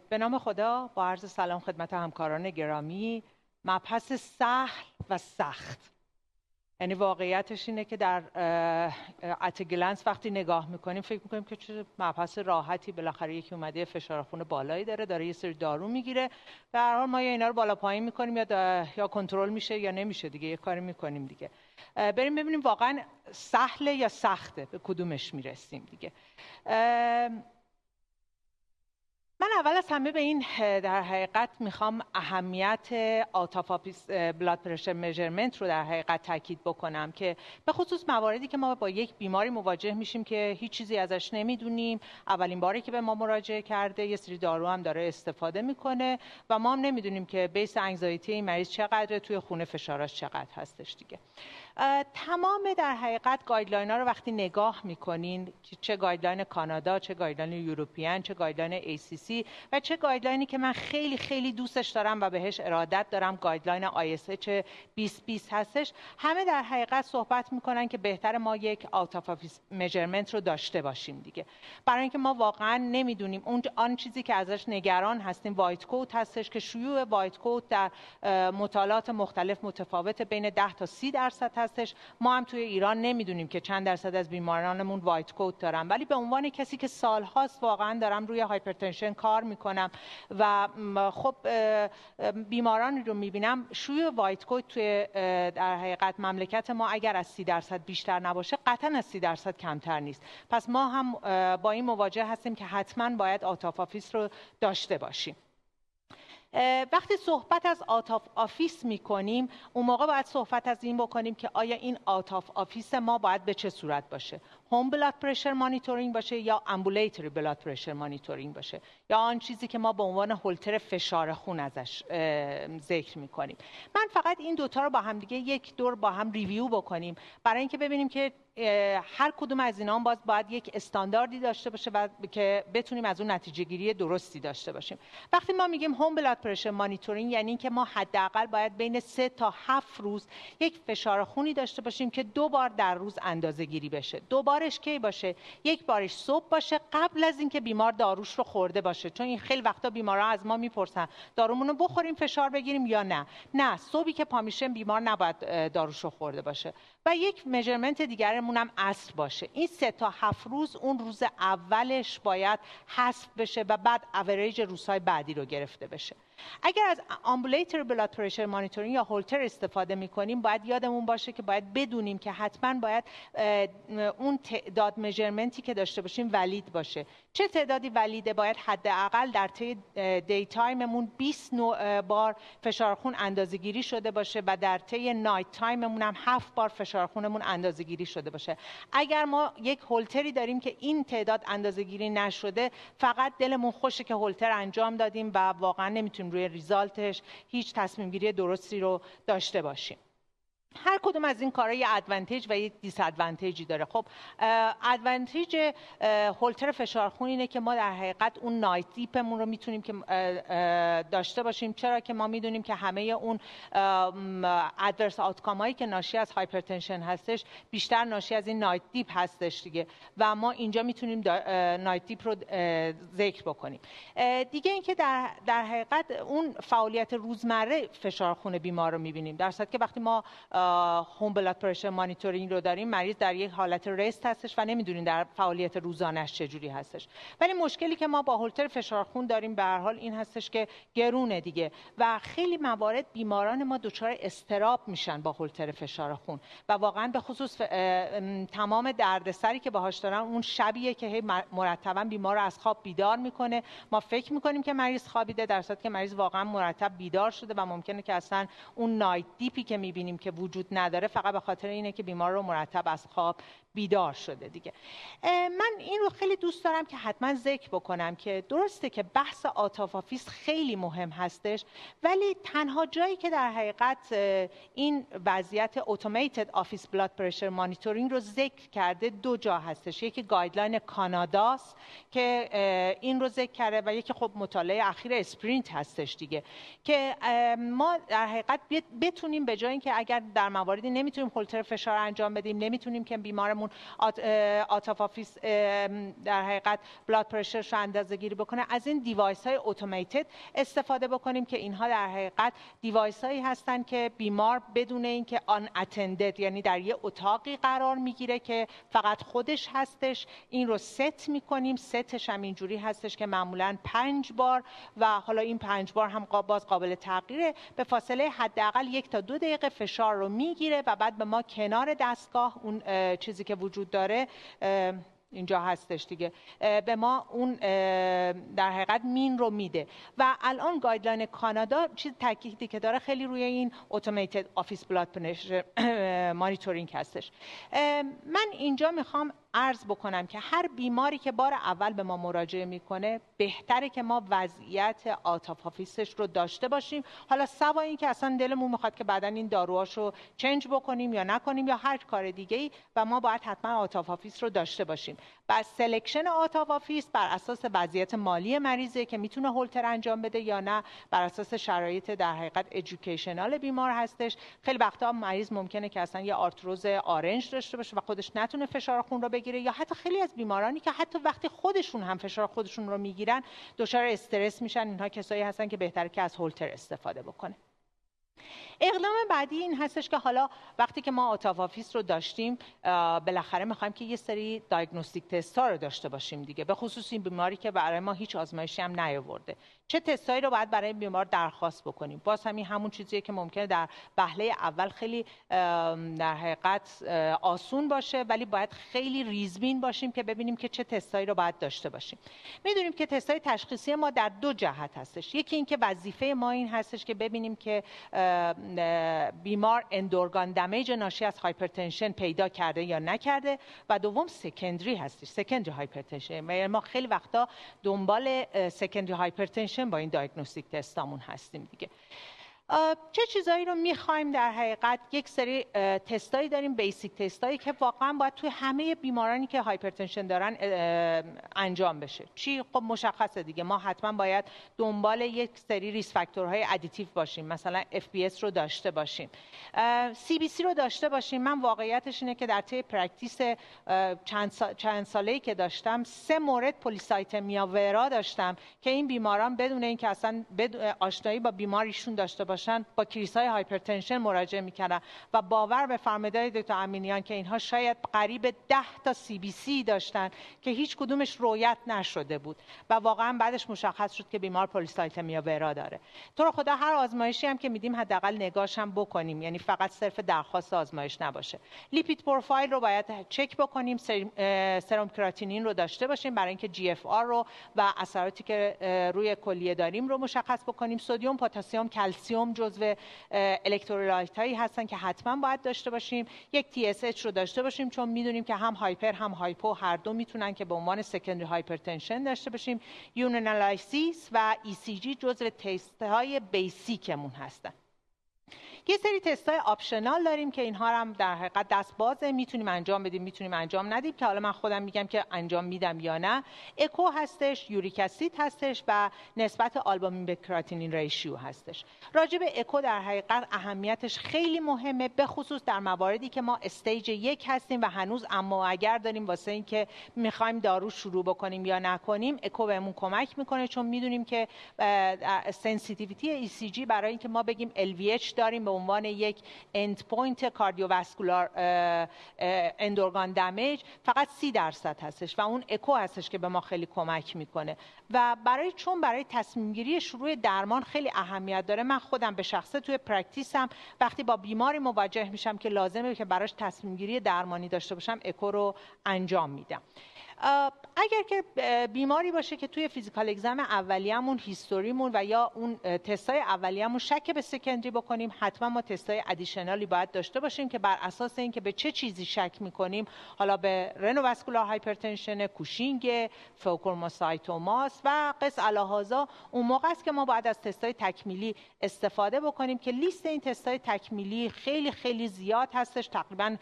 به نام خدا با عرض سلام خدمت همکاران گرامی مبحث سهل و سخت. یعنی واقعیتش اینه که در اتگلنس وقتی نگاه می‌کنیم فکر می‌کنیم که چه مبحث راحتی بالاخره یکی اومده فشار خون بالایی داره داره یه سری دارو می‌گیره. و هر حال ما یا اینا رو بالا پایین می‌کنیم یا یا کنترل میشه یا نمیشه دیگه یه کاری می‌کنیم دیگه. بریم ببینیم واقعا سهله یا سخته به کدومش می‌رسیم دیگه. من اول از همه به این در حقیقت می‌خوام اهمیت out of office blood pressure measurement رو در حقیقت تاکید بکنم که به خصوص مواردی که ما با یک بیماری مواجه میشیم که هیچ چیزی ازش نمی‌دونیم. اولین باری که به ما مراجعه کرده یه سری دارو هم داره استفاده می‌کنه و ما هم نمی‌دونیم که base anxiety این مریض چقدره توی خونه فشاراش چقدر هستش دیگه. تمام در حقیقت guideline ها رو وقتی نگاه می‌کنین چه guideline کانادا چه guideline European چه guideline ACC و چه guideline ی که من خیلی خیلی دوستش دارم و بهش ارادت دارم guideline ISH 2020 هستش. همه در حقیقت صحبت می‌کنن که بهتر ما یک out of رو داشته باشیم دیگه. برای اینکه ما واقعا نمی‌دونیم. اون آن چیزی که ازش نگران هستیم white coat هستش که شیوع white coat در مطالعات مختلف متفاوت بین 10 تا 30 درصد هستش. ما هم توی ایران نمی‌دونیم که چند درصد از بیمارانمون white coat دارن. ولی به عنوان کسی که سالهاست واقعا دارم روی hypertension کار می‌کنم و خب بیمارانی رو می‌بینم. شیوع white coat توی در حقیقت مملکت ما اگر از سی درصد بیشتر نباشه قطعا از سی درصد کمتر نیست. پس ما هم با این مواجه هستیم که حتما باید out of office رو داشته باشیم. وقتی صحبت از out of office می کنیم اون موقع باید صحبت از این بکنیم که آیا این out of office ما باید به چه صورت باشه. home blood pressure monitoring باشه یا ambulatory blood pressure monitoring باشه. یا آن چیزی که ما به عنوان هولتر فشار خون ازش ذکر می کنیم من فقط این دوتا رو با هم دیگه یک دور با هم review بکنیم. برای اینکه ببینیم که هر کدوم از اینا باز باید یک استانداردی داشته باشه و که بتونیم از اون نتیجه گیری درستی داشته باشیم. وقتی ما میگیم home blood pressure monitoring یعنی اینکه ما حداقل باید بین سه تا هفت روز یک فشار خونی داشته باشیم که دو بار در روز اندازه گیری بشه. دو بارش کی باشه؟ یک بارش صبح باشه قبل از اینکه بیمار داروش رو خورده باشه. چون این خیلی وقتا بیمارا از ما می‌پرسن دارومون رو بخوریم فشار بگیریم یا نه؟ نه صبحی که پا بیمار نباید داروش رو خورده باشه. و یک مجرمنت دیگرمون هم اصل باشه. این سه تا هفت روز اون روز اولش باید حذف بشه و بعد اوریج روزهای بعدی رو گرفته بشه. اگر از ambulatory blood pressure monitoring یا هولتر استفاده می کنیم باید یادمون باشه که باید بدونیم که حتما باید اون تعداد measurement ی که داشته باشیم valid باشه. چه تعدادی valid ه؟ باید حداقل در طی day time مون 20 بار فشار خون اندازه‌گیری شده باشه و در طی night time مون هم 7 بار فشار خونمون اندازه‌گیری شده باشه. اگر ما یک هولتری داریم که این تعداد اندازه‌گیری نشده فقط دلمون خوشه که هولتر انجام دادیم و واقعا نمی‌تونیم روی result ش هیچ تصمیم گیری درستی رو داشته باشیم. هر کدوم از این کارا یه advantage و یه disadvantage ی داره. خب advantage هولتر فشارخون اینه که ما در حقیقت اون night dip مون رو می‌تونیم که داشته باشیم. چرا که ما می‌دونیم که همه اون adverse outcome هایی که ناشی از hypertension هستش بیشتر ناشی از این night dip هستش دیگه. و ما اینجا می‌تونیم نایت دیپ رو ذکر بکنیم. دیگه اینکه در در حقیقت اون فعالیت روزمره فشار خون بیمار رو می‌بینیم. در که وقتی ما هوم بلاد پرشر مانیتورینگ رو داریم. مریض در یک حالت رست هستش و نمی‌دونیم در فعالیت روزانش چجوری هستش. ولی مشکلی که ما با هولتر فشار خون داریم به هر حال این هستش که گرونه دیگه و خیلی موارد بیماران ما دچار استراب میشن با هولتر فشار خون و واقعا به خصوص تمام دردسری که باهاش دارن اون شبیه که مرتبا بیمار رو از خواب بیدار می‌کنه. ما فکر می‌کنیم که مریض خوابیده در که مریض واقعا مرتب بیدار شده و ممکنه که اصلا اون نایت دیپی که می‌بینیم که وجود نداره فقط به خاطر اینه که بیمار رو مرتب از خواب بیدار شده دیگه. من این رو خیلی دوست دارم که حتما ذکر بکنم که درسته که بحث آتافافیس خیلی مهم هستش ولی تنها جایی که در حقیقت این وضعیت automated office blood pressure monitoring رو ذکر کرده دو جا هستش. یکی guideline کاناداست که این رو ذکر کرده و یکی خب مطالعه اخیر SPRINT هستش دیگه. که ما در حقیقت بتونیم به جای اینکه اگر در مواردی نمی‌تونیم هولتر فشار انجام بدیم نمی‌تونیم که بیمارمون out... out of office در حقیقت blood pressure ش رو اندازه گیری بکنه. از این device های automated استفاده بکنیم که اینها در حقیقت device هایی هستن که بیمار بدون اینکه unattended یعنی در یه اتاقی قرار می‌گیره که فقط خودش هستش. این رو ست می‌کنیم. ستش هم اینجوری هستش که معمولا پنج بار و حالا این پنج بار هم باز قابل تغییره. به فاصله حداقل یک تا دو دقیقه فشار رو می‌گیره و بعد به ما کنار دستگاه اون چیزی که وجود داره اینجا هستش دیگه. به ما اون در حقیقت mean رو میده. و الان guideline کانادا چیز تاکیدی که داره خیلی روی این automated office blood monitoring هستش. من اینجا می‌خوام عرض بکنم که هر بیماری که بار اول به ما مراجعه می‌کنه بهتره که ما وضعیت out of office ش رو داشته باشیم. حالا سوا این که اصلا دلمون می‌خواد که بعدا این داروهاشو change بکنیم یا نکنیم یا هر کار دیگه ای و ما باید حتما out of office رو داشته باشیم. بر selection out of office بر اساس وضعیت مالی مریضه که می‌تونه هولتر انجام بده یا نه بر اساس شرایط در حقیقت educational بیمار هستش. خیلی وقتا مریض ممکنه که اصلا یه آرتروز آرنج داشته باشه و خودش نتونه فشار خون رو بگیره یا حتی خیلی از بیمارانی که حتی وقتی خودشون هم فشار خودشون رو می‌گیرن دچار استرس میشن. اینها کسایی هستن که بهتره که از هولتر استفاده بکنه. اقدام بعدی این هستش که حالا وقتی که ما آتافافیس رو داشتیم بالاخره می‌خوایم که یه سری دایگنوستیک تست ها رو داشته باشیم دیگه. به خصوص این بیماری که برای ما هیچ آزمایشی هم نیاورده. چه تستایی رو باید برای بیمار درخواست بکنیم؟ باز همین همون چیزیه که ممکنه در بهله اول خیلی در حقیقت آسون باشه ولی باید خیلی ریزبین باشیم که ببینیم که چه تستایی رو باید داشته باشیم. می‌دونیم که تستای تشخیصی ما در دو جهت هستش. یکی اینکه وظیفه ما این هستش که ببینیم که بیمار end organ damage ناشی از hypertension پیدا کرده یا نکرده و دوم secondary هستش secondary hypertension. ما خیلی وقتا دنبال secondary hypertension با این diagnostic تستامون هستیم دیگه. چه چیزایی رو می‌خوایم در حقیقت؟ یک سری تستایی داریم basic تستایی که واقعا باید توی همه بیمارانی که hypertension دارن انجام بشه. چی؟ خب مشخصه دیگه. ما حتما باید دنبال یک سری risk factor های additive باشیم. مثلا FBS رو داشته باشیم. CBC رو داشته باشیم. من واقعیتش اینه که در طی practice چند, سال، چند ساله‌ای که داشتم سه مورد polycythemia vera داشتم که این بیماران بدون اینکه اصلا آشنایی با بیماریشون داشته با crisis های hypertension مراجعه می‌کنن و باور بفرمایید آقای دکتر امینیان که اینها شاید قریب 10 تا CBC داشتن که هیچ کدومش رویت نشده بود و واقعا بعدش مشخص شد که بیمار polycythemia vera داره. تو رو خدا هر آزمایشی هم که میدیم حداقل نگاش هم بکنیم یعنی فقط صرف درخواست آزمایش نباشه. lipid profile رو باید چک بکنیم سرم کراتینین رو داشته باشیم برای اینکه GFR رو و اثراتی که روی کلیه داریم رو مشخص بکنیم. سدیم پتاسیم کلسیم جزو electrolyte هایی هستن که حتما باید داشته باشیم. یک TSH رو داشته باشیم چون می‌دونیم که هم hyper هم hypo هر دو می‌تونن که به عنوان secondary hypertension داشته باشیم. urinalysis و ECG جزو تست های basic مون هستن. یه سری تستای optional داریم که اینها هم در حقیقت دست بازه. می‌تونیم انجام بدیم می‌تونیم انجام ندیم که حالا من خودم میگم که انجام میدم یا نه. اکو هستش uric acid هستش و نسبت آلبومین به کراتینین ratio هستش. راجع به اکو در حقیقت اهمیتش خیلی مهمه به خصوص در مواردی که ما stage یک هستیم و هنوز اما اگر داریم واسه اینکه می‌خوایم دارو شروع بکنیم یا نکنیم اکو بهمون کمک می‌کنه چون می‌دونیم که sensitivity ECG برای اینکه ما بگیم LVH داریم عنوان یک end point cardiovascular end organ damage فقط سی درصد هستش و اون اکو هستش که به ما خیلی کمک می‌کنه. و برای چون برای تصمیم گیری شروع درمان خیلی اهمیت داره من خودم به شخصه توی practice م وقتی با بیماری مواجه میشم که لازمه که براش تصمیم گیری درمانی داشته باشم اکو رو انجام میدم. اگر که بیماری باشه که توی physical exam اولیه‌مون history مون و یا اون تستای اولیه‌مون شک به secondary بکنیم حتما ما تستای additional ی باید داشته باشیم که بر اساس اینکه به چه چیزی شک می‌کنیم حالا به renovascular hypertension Cushing pheochromocytomas و قس علی هذا اون موقع است که ما باید از تستای تکمیلی استفاده بکنیم که لیست این تستای تکمیلی خیلی خیلی زیاد هستش. تقریبا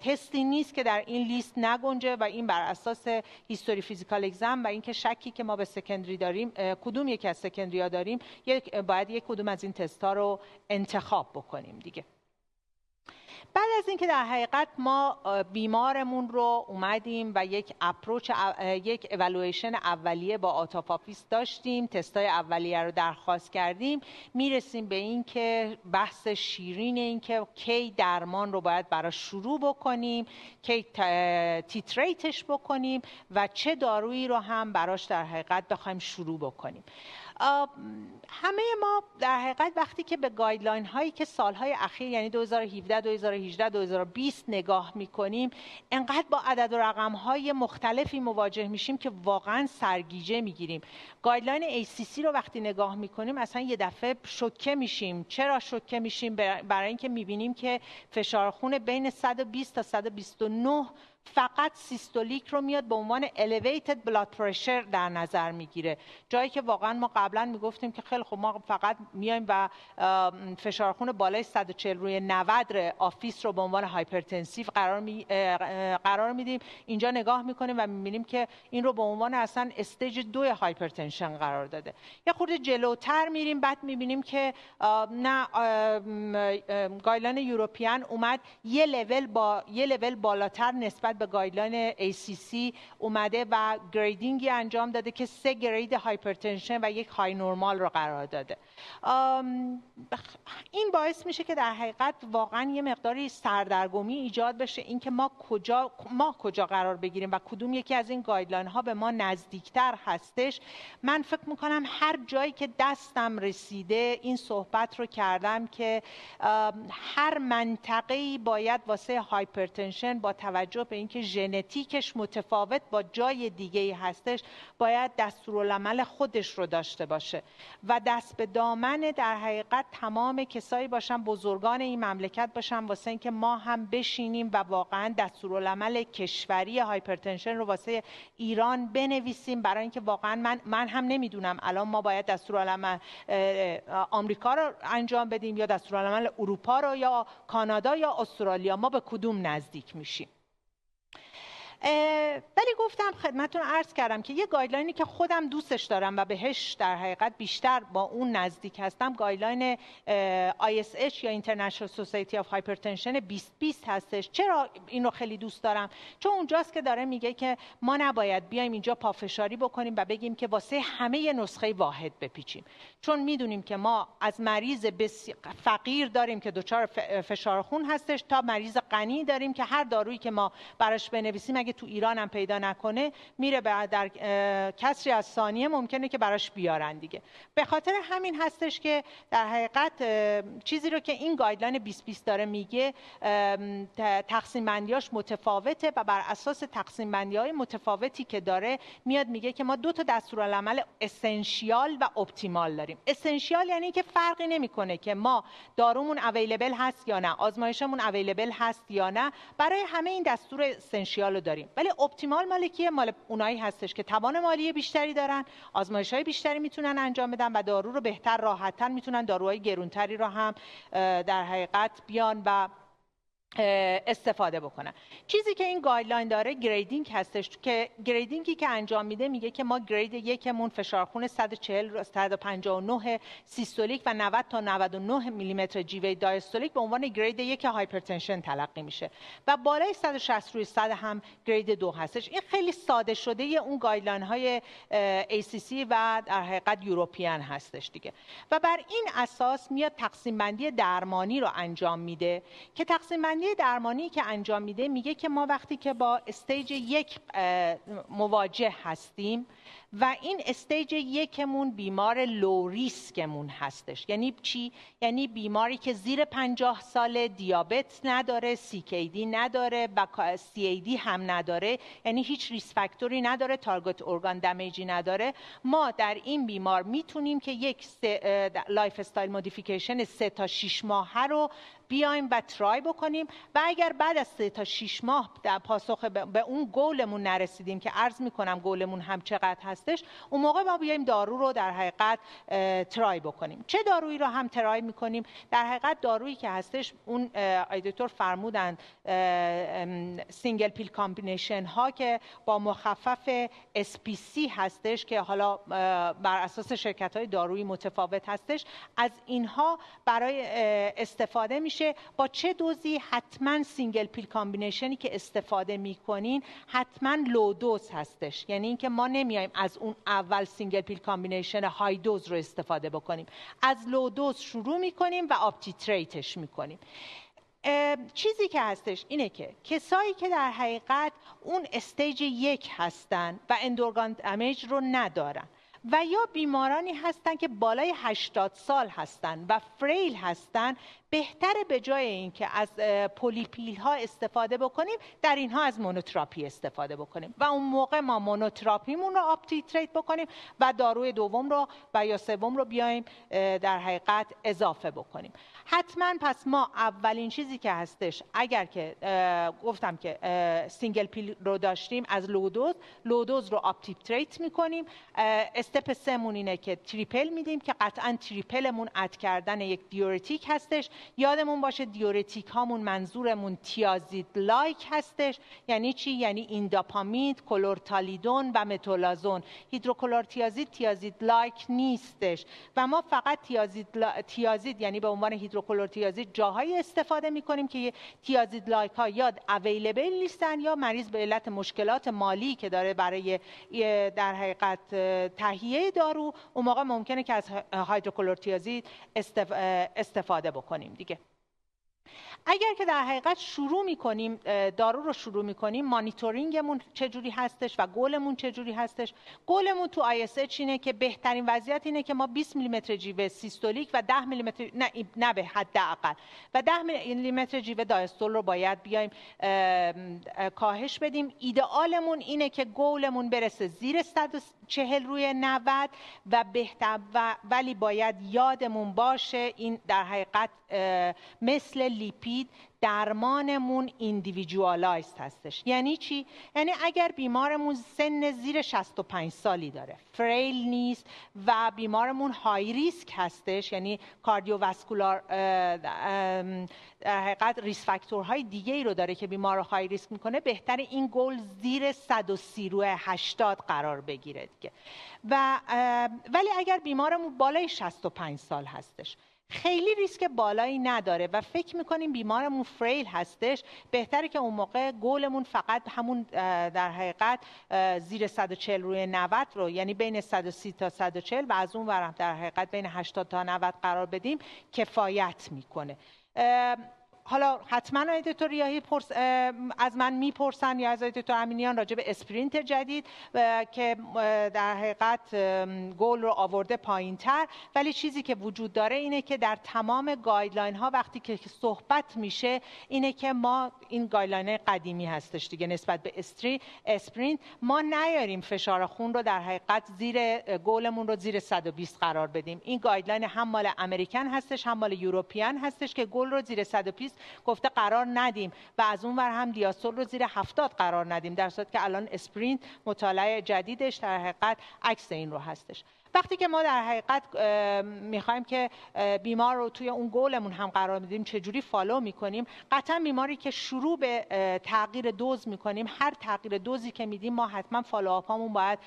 تستی نیست که در این لیست نگنجه و این بر اساس history physical exam و اینکه شکی که ما به secondary داریم کدوم یکی از secondary ها داریم یک باید یک کدوم از این تست ها رو انتخاب بکنیم دیگه. بعد از اینکه در حقیقت ما بیمارمون رو اومدیم و یک approach یک اولویشن اولیه با out of office داشتیم تستای اولیه رو درخواست کردیم. می‌رسیم به این که بحث شیرین این که کی درمان رو باید برای شروع بکنیم کی titrate ش بکنیم و چه دارویی رو هم براش در حقیقت بخوایم شروع بکنیم. همه ما در حقیقت وقتی که به guideline هایی که سالهای اخیر یعنی 2017 2018 2020 نگاه می‌کنیم انقدر با عدد و رقم های مختلفی مواجه میشیم که واقعا سرگیجه می‌گیریم. guideline ACC رو وقتی نگاه می‌کنیم اصلا یه دفعه شوکه میشیم. چرا شوکه میشیم؟ برای اینکه می‌بینیم که فشار خون بین 120 تا 129 فقط systolic رو میاد به عنوان elevated blood pressure در نظر می‌گیره. جایی که واقعا ما قبلا می‌گفتیم که خیلی خب ما فقط میایم و فشار خون بالای 140 روی 90 office رو به عنوان hypertensive قرار می، قرار میدیم. اینجا نگاه می‌کنیم و می‌بینیم که این رو به عنوان اصلا stage دو hypertension قرار داده. یه خورده جلوتر میریم بعد می‌بینیم که نه guideline European اومد یه لول با یه لول بالاتر نسبت به guideline ACC اومده و grading ی انجام داده که سه grade hypertension و یک high normal رو قرار داده. این باعث میشه که در حقیقت واقعا یه مقداری سردرگمی ایجاد بشه. اینکه ما کجا ما کجا قرار بگیریم و کدوم یکی از این guideline ها به ما نزدیکتر هستش. من فکر می‌کنم هر جایی که دستم رسیده این صحبت رو کردم که هر منطقه باید واسه hypertension با توجه به اینکه ژنتیکش متفاوت با جای دیگه هستش باید دستورالعمل خودش رو داشته باشه. و دست به دامن در حقیقت تمام کسایی باشن بزرگان این مملکت باشن واسه اینکه ما هم بشینیم و واقعا دستورالعمل کشوری hypertension رو واسه ایران بنویسیم. برای اینکه واقعا من من هم نمی‌دونم الان ما باید دستورالعمل آمریکا رو انجام بدیم یا دستورالعمل اروپا رو یا کانادا یا استرالیا. ما به کدوم نزدیک میشیم؟ ولی گفتم خدمتون عرض کردم که یه guideline ی که خودم دوستش دارم و بهش در حقیقت بیشتر با اون نزدیک هستم guideline ISH یا International Society of Hypertension 2020 هستش. چرا اینو خیلی دوست دارم؟ چون اونجاست که داره میگه که ما نباید بیایم اینجا پافشاری بکنیم و بگیم که واسه همه نسخه واحد بپیچیم. چون می‌دونیم که ما از مریض فقیر داریم که دچار فشار خون هستش تا مریض غنی داریم که هر دارویی که ما براش بنویسیم اگه تو ایران هم پیدا نکنه میره در کسری از ثانیه ممکنه که براش بیارن دیگه. به خاطر همین هستش که در حقیقت چیزی رو که این گایدلاین 2020 داره میگه تقسیم بندیاش متفاوته و بر اساس تقسیم بندی های متفاوتی که داره میاد میگه که ما دو تا دستورالعمل اسنشیال و اپتیمال داریم. اسنشیال یعنی که فرقی نمی‌کنه که ما دارومون اویلیبل هست یا نه آزمایشمون اویلیبل هست یا نه. برای همه این دستور اسنشیال رو داریم. ولی اپتیمال مالکیه مال اونایی هستش که توان مالی بیشتری دارن آزمایش های بیشتری می‌تونن انجام بدن و دارو رو بهتر راحتتر می‌تونن داروهای گرونتری رو هم در حقیقت بیان و استفاده بکنن. چیزی که این guideline داره grading هستش که grading ی که انجام میده میگه که ما grade یکمون فشار خون 140 159 سیستولیک و 90 تا 99 میلیمتر جیوه diastolic به عنوان grade یک hypertension تلقی میشه. و بالای 160 روی 100 هم grade دو هستش. این خیلی ساده شده اون guideline های ACC و در حقیقت European هستش دیگه. و بر این اساس میاد تقسیم بندی درمانی رو انجام میده که تقسیم بندی درمانی که انجام میده میگه که ما وقتی که با stage یک مواجه هستیم و این stage یکمون بیمار low risk مون هستش. یعنی چی؟ یعنی بیماری که زیر پنجاه سال دیابت نداره دی نداره و دی هم نداره. یعنی هیچ risk factor ی نداره target organ damage ی نداره. ما در این بیمار می‌تونیم که یک lifestyle modification سه تا 6 ماه رو بیایم و try بکنیم. و اگر بعد از سه تا 6 ماه در پاسخ به اون گولمون نرسیدیم که عرض می‌کنم گولمون هم چقدر هستش اون موقع ما بیایم دارو رو در حقیقت try بکنیم. چه دارویی رو هم try می‌کنیم؟ در حقیقت دارویی که هستش اون دکتر فرمودن single pill combination ها که با مخفف SPC هستش که حالا بر اساس شرکت های دارویی متفاوت هستش. از اینها برای استفاده میشه. با چه دوزی؟ حتما single pill combination ی که استفاده می‌کنین حتما low dose هستش. یعنی اینکه ما نمیایم اون اول single pill combination high dose رو استفاده بکنیم. از low dose شروع می‌کنیم و uptitrate ش می‌کنیم. چیزی که هستش اینه که کسایی که در حقیقت اون stage یک هستن و end organ damage رو ندارن. و یا بیمارانی هستن که بالای 80 سال هستن و frail هستن بهتره به جای اینکه از polypill ها استفاده بکنیم در اینها از monotherapy استفاده بکنیم. و اون موقع ما monotherapy مون رو uptitrate بکنیم و داروی دوم رو و یا سوم رو بیایم در حقیقت اضافه بکنیم. حتما پس ما اولین چیزی که هستش اگر که گفتم که single pill رو داشتیم از low dose low dose رو uptitrate می‌کنیم. استپ سمون اینه که triple میدیم که قطعا triple مون add کردن یک دیورتیک هستش. یادمون باشه دیورتیک هامون منظورمون thiazide like هستش. یعنی چی؟ یعنی اینداپامید کلورتالیدون و متولازون. هیدروکلورتیازید thiazide like نیستش. و ما فقط تیازید, لا... تیازید یعنی به عنوان هیدروکلورتیازید جاهایی استفاده می‌کنیم که thiazide like ها یا available نیستن یا مریض به علت مشکلات مالی که داره برای در حقیقت تهیه دارو اون موقع ممکنه که از هیدروکلورتیازید استفاده بکنیم دیگه. اگر که در حقیقت شروع می‌کنیم دارو رو شروع می‌کنیم مانیتورینگمون چجوری هستش و گلمون چجوری هستش؟ گلمون تو ISH اینه که بهترین وضعیت اینه که ما 20 میلیمتر جیوه سیستولیک و 10 میلیمتر نه نه به حداقل و 10 میلیمتر جیوه دایستول رو باید بیایم کاهش بدیم. ایدئالمون اینه که گولمون برسه زیر 140 روی 90 و بهتر و ولی باید یادمون باشه این در حقیقت مثل لیپید درمانمون ایندیویدوالایزد هستش. یعنی چی؟ یعنی اگر بیمارمون سن زیر 65 سالی داره فریل نیست و بیمارمون high risk هستش یعنی cardiovascular در حقیقت risk factor های دیگه ای رو داره که بیمار رو high risk می‌کنه بهتر این گل زیر 130 روی 80 قرار بگیره دیگه. و ولی اگر بیمارمون بالای 65 سال هستش خیلی ریسک بالایی نداره و فکر می‌کنیم بیمارمون frail هستش. بهتره که اون موقع گولمون فقط همون در حقیقت زیر 140 روی 90 رو یعنی بین 130 تا 140 و از اون ورم در حقیقت بین 80 تا 90 قرار بدیم کفایت می‌کنه. حالا حتما آقای دکتر ریاهی پرس از من می‌پرسن یا از آقای دکتر امینیان راجع به SPRINT جدید که در حقیقت گل رو آورده پایین تر ولی چیزی که وجود داره اینه که در تمام guideline ها وقتی که صحبت میشه اینه که ما این guideline قدیمی هستش دیگه نسبت به study SPRINT. ما نیاریم فشار خون رو در حقیقت زیر گلمون رو زیر 120 قرار بدیم. این guideline هم مال American هستش هم مال European هستش که گل رو زیر 120 گفته قرار ندیم و از اون ور هم دیاستول رو زیر 70 قرار ندیم در صورت که الان SPRINT مطالعه جدیدش در حقیقت عکس این رو هستش. وقتی که ما در حقیقت می‌خوایم که بیمار رو توی اون گولمون هم قرار میدیم چجوری follow می‌کنیم؟ قطعا بیماری که شروع به تغییر دوز می‌کنیم هر تغییر دوزی که میدیم ما حتما follow up امون باید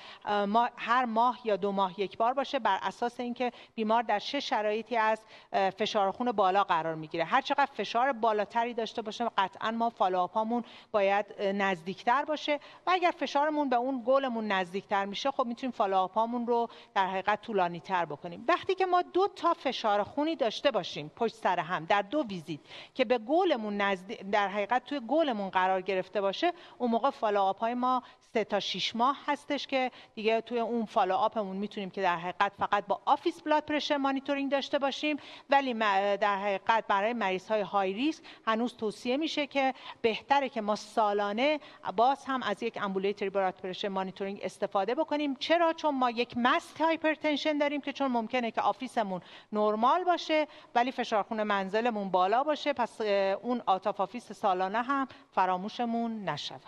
ما هر ماه یا دو ماه یک بار باشه بر اساس اینکه بیمار در چه شرایطی از فشار خون بالا قرار می‌گیره. هر چقدر فشار بالاتری داشته باشه قطعا ما follow up امون باید نزدیکتر باشه. و اگر فشارمون به اون گلمون نزدیکتر میشه خب می‌تونیم follow up امون رو در حقیقت طولانی تر بکنیم. وقتی که ما دو تا فشار خونی داشته باشیم پشت سر هم در دو ویزیت که به گلمون نزد... در حقیقت توی گلمون قرار گرفته باشه اون موقع follow up های ما سه تا 6 ماه هستش که دیگه توی اون follow up مون می‌تونیم که در حقیقت فقط با office blood pressure monitoring داشته باشیم ولی در حقیقت برای مریض های high risk هنوز توصیه میشه که بهتره که ما سالانه باز هم از یک ambulatory blood pressure monitoring استفاده بکنیم. چرا؟ چون ما یک masked hypertension داریم که چون ممکنه که office مون نرمال باشه ولی فشار خون منزلمون بالا باشه پس اون out of office سالانه هم فراموشمون نشود.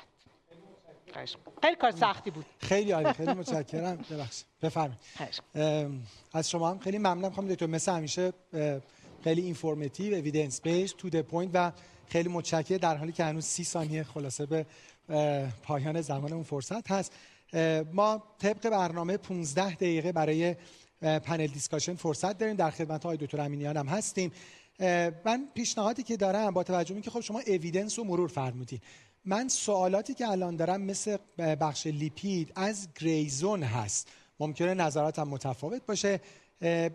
خیلی کار سختی بود. خیلی عالی خیلی متشکرم. ببخشید. بفرمایید. از شما هم خیلی ممنونم خانم دکتر. مثل همیشه خیلی informative evidence based to the point و خیلی متشکرم. در حالی که هنوز سی ثانیه خلاصه به پایان زمان اون فرصت هست. ما طبق برنامه 15 دقیقه برای panel discussion فرصت داریم. در خدمت آقای دکتر امینیان هم هستیم. من پیشنهادی که دارم با توجه که خب شما evidence و مرور فرمودین. من سوالاتی که الان دارم مثل بخش lipid از گریزون هست. ممکنه نظراتم متفاوت باشه.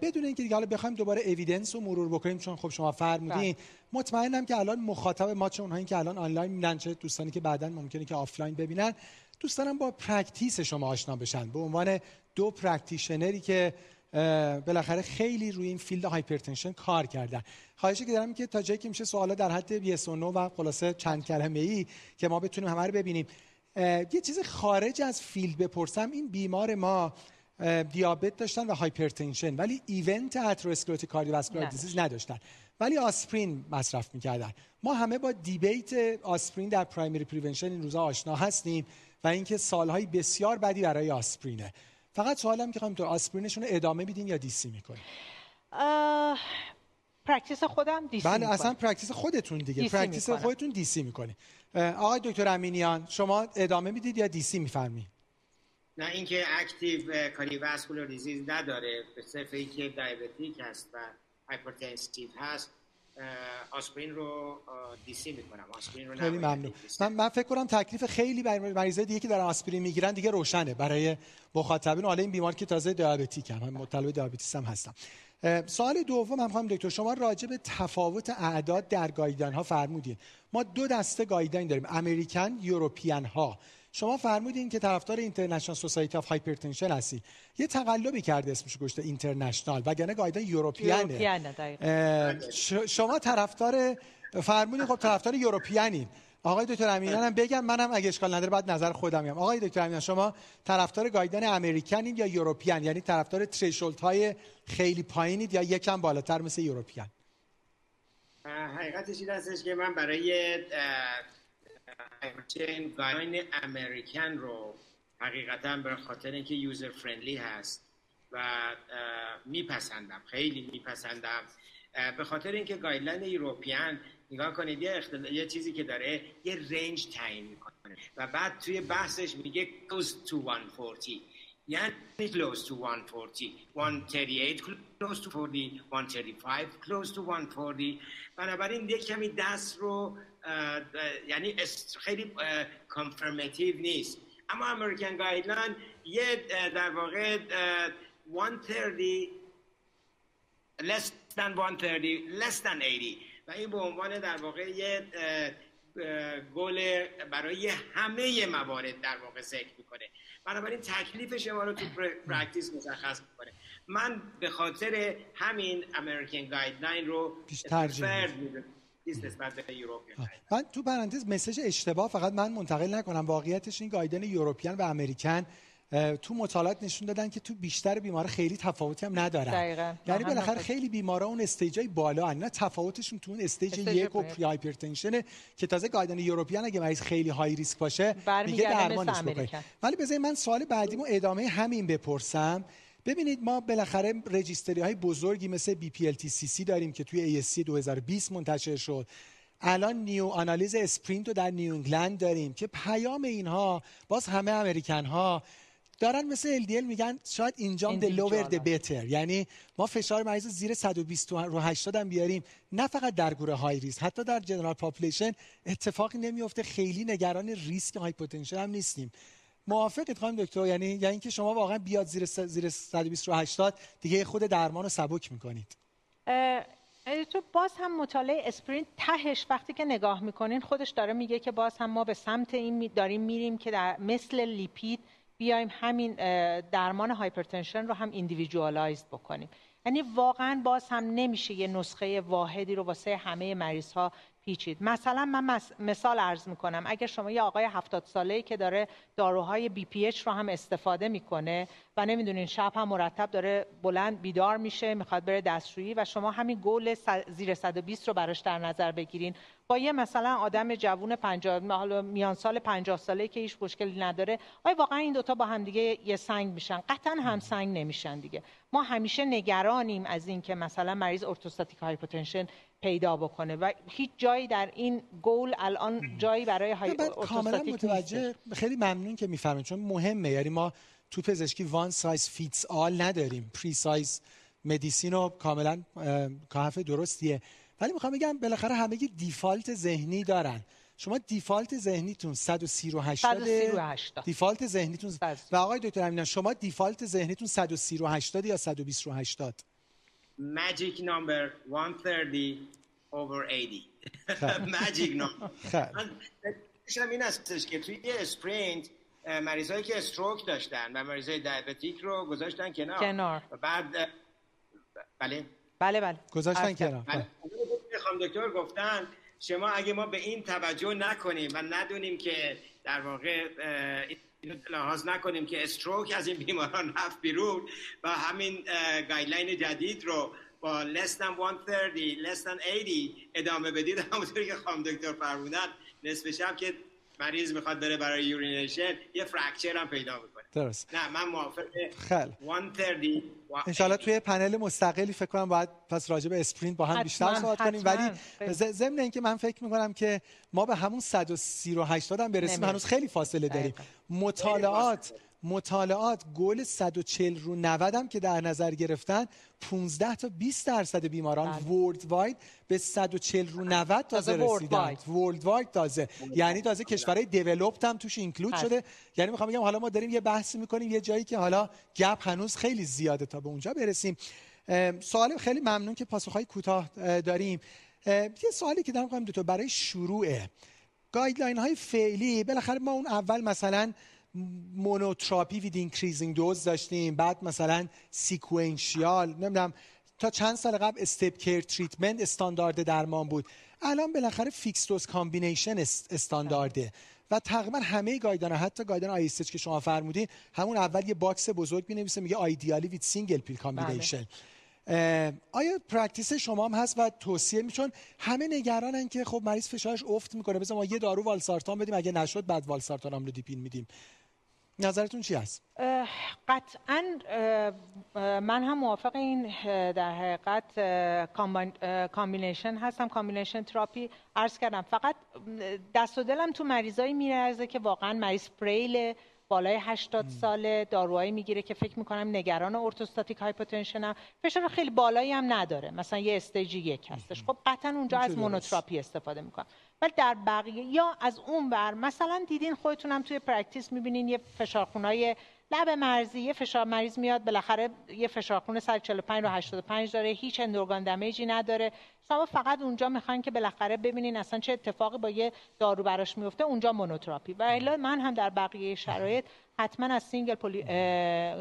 بدون اینکه دیگه حالا بخوایم دوباره evidence رو مرور بکنیم چون خب شما فرمودین. بله. مطمئنم که الان مخاطب ما چه اونهایی که الان آنلاین می‌بینن چه دوستانی که بعدا ممکنه که آفلاین ببینن. دوستانم با practice شما آشنا بشن. به عنوان دو practitioner ی که بالاخره خیلی روی این field hypertension کار کردن. خواهشی که دارم که تا جایی که میشه سوالا در حد yes و no و خلاصه چند کلمه ای که ما بتونیم همه رو ببینیم. یه چیز خارج از field بپرسم. این بیمار ما دیابت داشتن و hypertension ولی event atherosclerotic cardiovascular disease نداشتن. ولی آسپرین مصرف می‌کردن. ما همه با debate آسپرین در primary prevention این روزا آشنا هستیم. و اینکه سالهای بسیار بدی برای آسپرینه. فقط سوالم که خواهیم تو آسپرینشون رو ادامه میدین یا DC می‌کنین؟ practice خودم DC بله اصلا practice خودتون دیگه. practice خودتون DC می‌کنه آقای دکتر امینیان شما ادامه می‌دید یا DC میفرمایید نه اینکه active cardiovascular disease نداره. به صرف اینکه diabetic هست و hypertensive هست آسپرین رو DC می‌کنم. آسپرین رو خیلی ممنون. من, من فکر کنم تکلیف خیلی برای مریضای دیگه که دارن آسپرین می‌گیرن دیگه روشنه. برای مخاطبین حالا این بیمار که تازه diabetic هم مطلب diabetes هم هستم سوال دوم هم خواهم دکتر شما راجع به تفاوت اعداد در guideline ها فرمودین. ما دو دسته guideline داریم. American European ها. شما فرمودین که طرفدار International Society of Hypertension هستی. یه تقلبی کرده اسمش گشته اینترنشنال وگرنه گایدن یوروپیانه. شما طرفدار فرمودین خب طرفدار یوروپیانین. آقای دکتر امینیان هم بگم منم اگه اشکال نداره بعد نظر خودم میگم. آقای دکتر امینیان شما طرفدار گایدن امریکنین یا یوروپیان؟ یعنی طرفدار ترشولت های خیلی پایینید یا یکم بالاتر مثل یوروپیان؟ حقیقتش این هستش که من برای همچنین گایدلاین امریکن رو حقیقتا به خاطر اینکه user friendly هست و میپسندم خیلی میپسندم. به خاطر اینکه guideline European نگاه کنید یه, یه چیزی که داره یه range تعیین می‌کنه. و بعد توی بحثش میگه close to 140 یعنی close to 140 138 close to 140 135 close to 140 بنابراین یک کمی دست رو یعنی خیلی confirmative نیست. اما American guideline یه در واقع 130 less than 130 less than 80 و این به عنوان در واقع یه گل برای همه موارد در واقع ذکر می‌کنه. بنابراین تکلیف شما رو تو *coughs* practice مشخص می‌کنه. من به خاطر همین American guideline رو بیشتر من تو پرانتز message اشتباه فقط من منتقل نکنم. واقعیتش این guideline European و American تو مطالعات نشون دادن که تو بیشتر بیمار خیلی تفاوتی هم ندارن. دقیقاً. یعنی بالاخره خیلی بیمارا اون stage ای بالا نه تفاوتشون تو اون stage یک و prehypertension که تازه guideline European اگه مریض خیلی high risk باشه دیگه درمانش بکنه ولی بذارید من سوال بعدیمو ادامه همین بپرسم. ببینید ما بالاخره registry های بزرگی مثل BPLTCC داریم که توی ASC 2020 منتشر شد. الان new analysis SPRINT رو در New England داریم که پیام اینها باز همه American ها دارن مثل LDL میگن شاید اینجام the lower the بهتر یعنی ما فشار مریض زیر 120 رو 80 هم بیاریم. نه فقط در گروه high risk حتی در general population اتفاقی نمیفته خیلی نگران risk hypotension هم نیستیم. موافقید خانم دکتر؟ یعنی یعنی اینکه شما واقعا بیاد زیر س... زیر 120 رو 80 دیگه خود درمان رو سبک می‌کنید. تو باز هم مطالعه SPRINT تهش وقتی که نگاه می‌کنین خودش داره میگه که باز هم ما به سمت این داریم میریم که در مثل lipid بیایم همین درمان hypertension رو هم individualized بکنیم. یعنی واقعا باز هم نمیشه یه نسخه واحدی رو واسه همه مریض ها پیچید. مثلا من مثال عرض می‌کنم. اگر شما یه آقای 70 ساله که داره داروهای BPH رو هم استفاده می‌کنه و نمی‌دونین شب هم مرتب داره بلند بیدار میشه می‌خواد بره دستشویی و شما همین گل زیر 120 رو براش در نظر بگیرین با یه مثلا آدم جوون 50 حالا میان سال 50 ساله که هیچ مشکلی نداره آیا واقعا این دوتا با هم دیگه یه سنگ میشن. قطعا هم سنگ نمیشن دیگه. ما همیشه نگرانیم از اینکه مثلا مریض orthostatic hypotension پیدا بکنه و هیچ جایی در این گول الان جایی برای های کاملا متوجه خیلی ممنون که می‌فهمید چون مهمه. یعنی ما تو پزشکی one size fits all نداریم. precise medicine رو کاملا حرف درستیه. ولی می‌خوام بگم بالاخره همه default ذهنی دارن. شما default ذهنیتون 130 رو 80 138 default ذهنیتون و آقای دکتر امینا شما default ذهنیتون 130 رو 80 یا 120 رو 80 magic number 130 over 80 *laughs* magic number. من این هستش که توی SPRINT مریضایی که stroke داشتن و مریضای diabetic رو گذاشتن کنار. کنار. بعد بله. بله بله. گذاشتن کنار. بله. خانم دکتر گفتن شما اگه ما به این توجه نکنیم و ندونیم که در واقع لحاظ نکنیم که stroke از این بیماران رفت بیرون و همین guideline جدید رو با less than 130 less than 80 ادامه بدید. *laughs* همونطوری که خانم دکتر فرمودن نصف شب که مریض می‌خواد بره برای urination یه fracture هم پیدا می‌کنه. درست. نه من موافق. خیلی. 130 انشالله توی پنل مستقلی فکر کنم باید پس راجع به SPRINT با هم بیشتر صحبت کنیم. ولی ضمن اینکه من فکر می‌کنم که ما به همون 130 رو 80 هم برسیم هنوز خیلی فاصله داریم. مطالعات مطالعات گل 140 رو 90 هم که در نظر گرفتن 15 تا 20 درصد بیماران worldwide به 140 رو 90 تازه رسیدن. worldwide تازه. یعنی تازه کشورهای developed هم توش include شده. یعنی می‌خوام بگم حالا ما داریم یه بحثی می‌کنیم یه جایی که حالا gap هنوز خیلی زیاده تا به اونجا برسیم. سوال خیلی ممنون که پاسخهای کوتاه داریم. یه سوالی که دارم دو تا برای شروعه. guideline های فعلی بالاخره ما اون اول مثلا monotherapy with increasing dose داشتیم. بعد مثلا sequential نمی‌دونم تا چند سال قبل stepped care treatment استاندارد درمان بود. الان بالاخره fixed dose combination استاندارده و تقریبا همه guideline ها حتی guideline هایی که شما فرمودین همون اول یه box بزرگ می‌نویسه میگه ideally with single pill combination آیا practice شما هم هست و توصیه میچون همه نگرانن که خب مریض فشارش افت می‌کنه. بذار ما یه دارو والسارتان بدیم اگه نشد بعد والسارتان آملودیپین میدیم. نظرتون چی هست؟ قطعا من هم موافق این در حقیقت combination هستم. combination therapy عرض کردم. فقط دست و دلم تو مریضایی می‌لرزه که واقعا مریض frail بالای 80 ساله داروهایی می‌گیره که فکر می‌کنم نگران orthostatic hypotension هم. فشار خیلی بالایی هم نداره. مثلا یه stage یک هستش. خب قطعا اونجا از monotherapy استفاده می‌کنم. ولی در بقیه یا از اون بر مثلا دیدین خودتونم توی practice می‌بینین یه فشارخونای لب مرزی یه فشار مریض میاد بالاخره یه فشارخون 145 رو 85 داره هیچ end organ damage ی نداره. شما فقط اونجا می‌خواین که بالاخره ببینین اصلا چه اتفاقی با یه دارو براش میفته اونجا monotherapy. و الا من هم در بقیه شرایط حتما از single pill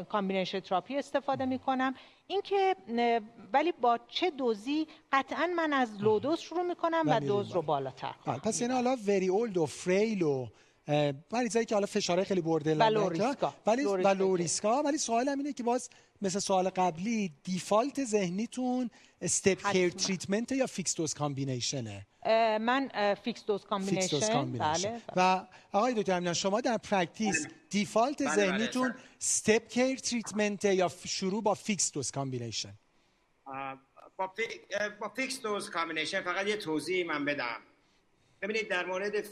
combination therapy استفاده می‌کنم. اینکه ولی با چه دوزی؟ قطعا من از low dose شروع می‌کنم و dose رو بالاتر. پس این حالا very old و frail و مریضایی که حالا فشارهای خیلی برده ولی low risk ا ولی سوال اینه که باز مثل سوال قبلی default ذهنیتون stepped care treatment یا fixed dose combination ه من fixed dose combination بله و آقای دکتر امینا شما در practice default بله ذهنیتون stepped care treatment یا شروع با fixed dose combination با, با fixed dose combination فقط یه توضیح من بدم. ببینید در مورد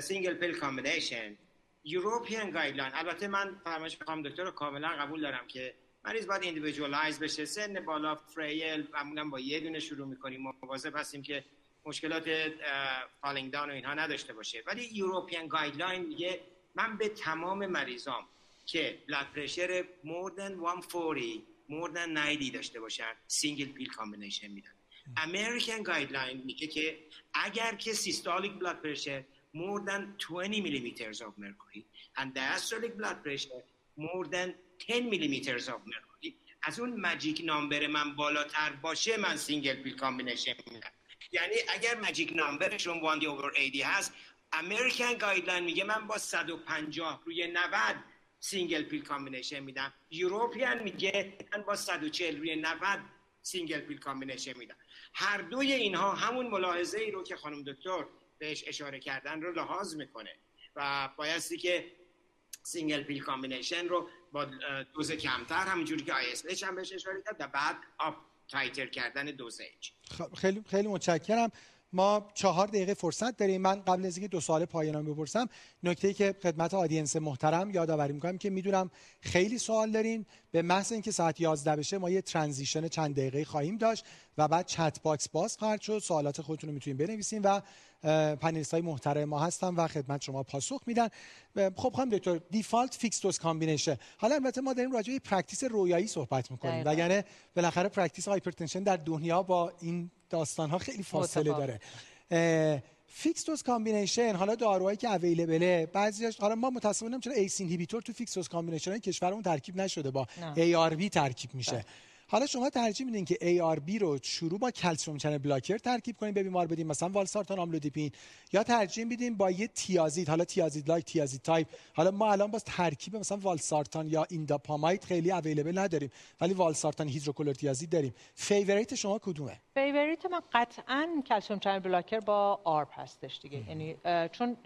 single pill combination European guideline البته من فرمایش خانم دکتر رو کاملا قبول دارم که مریض باید individualize بشه. سن بالا frail معمولا با یه دونه شروع می‌کنیم. مواظب هستیم که مشکلات falling down و اینها نداشته باشه. ولی European guideline میگه من به تمام مریضام که blood pressure more than 140 more than 90 داشته باشن single pill combination میدن. American guideline میگه که اگر که systolic blood pressure more than 20 millimeters of mercury and diastolic blood pressure more than 10 millimeters of mercury از اون magic number من بالاتر باشه من single pill combination میدم یعنی اگر magic number شون 1 over 80 هست American guideline میگه من با 150 روی 90 single pill combination میدم. European میگه من با 140 روی 90 single pill combination میدم. هر دوی اینها همون ملاحظه ای رو که خانم دکتر بهش اشاره کردن رو لحاظ می‌کنه و بایستی که single pill combination رو با dose کمتر همونجوری که اس هم بهش اشاره کرد و بعد up titer کردن dosage خیلی خیلی متشکرم. ما چهار دقیقه فرصت داریم. من قبل از اینکه دو سال پایان بپرسم نکته که خدمت audience محترم یادآوری می‌کنم که می‌دونم خیلی سوال دارین. به محض اینکه ساعت 11 بشه ما یه transition چند دقیقه خواهیم داشت و بعد chat box باز خواهد شد. سوالات خودتون رو می‌تونید بنویسین و panelist های محترم ما هستن و خدمت شما پاسخ میدن. خب خانم دکتر default fixed dose combination حالا البته ما داریم راجع به practice رویایی صحبت می‌کنیم. وگرنه بالاخره practice hypertension در دنیا با این داستان ها خیلی فاصله داره. fixed dose combination حالا داروهایی که available ه بعضیش حالا ما متاسفانه نمی‌تونه ACE inhibitor تو fixed dose combination کشورمون ترکیب نشده با ای ترکیب میشه. بله. حالا شما ترجیح میدین که ARB رو شروع با calcium channel blocker ترکیب کنین به بیمار بدین مثلا والسارتان آملودیپین. یا ترجیح میدین با یه تیازید حالا thiazide like thiazide type. حالا ما الان باز ترکیب مثلا والسارتان یا indapamide خیلی available نداریم ولی والسارتان هیدروکلورتیازید داریم. favorite شما کدومه؟ favorite من قطعا calcium channel blocker با ARB هستش دیگه. یعنی چون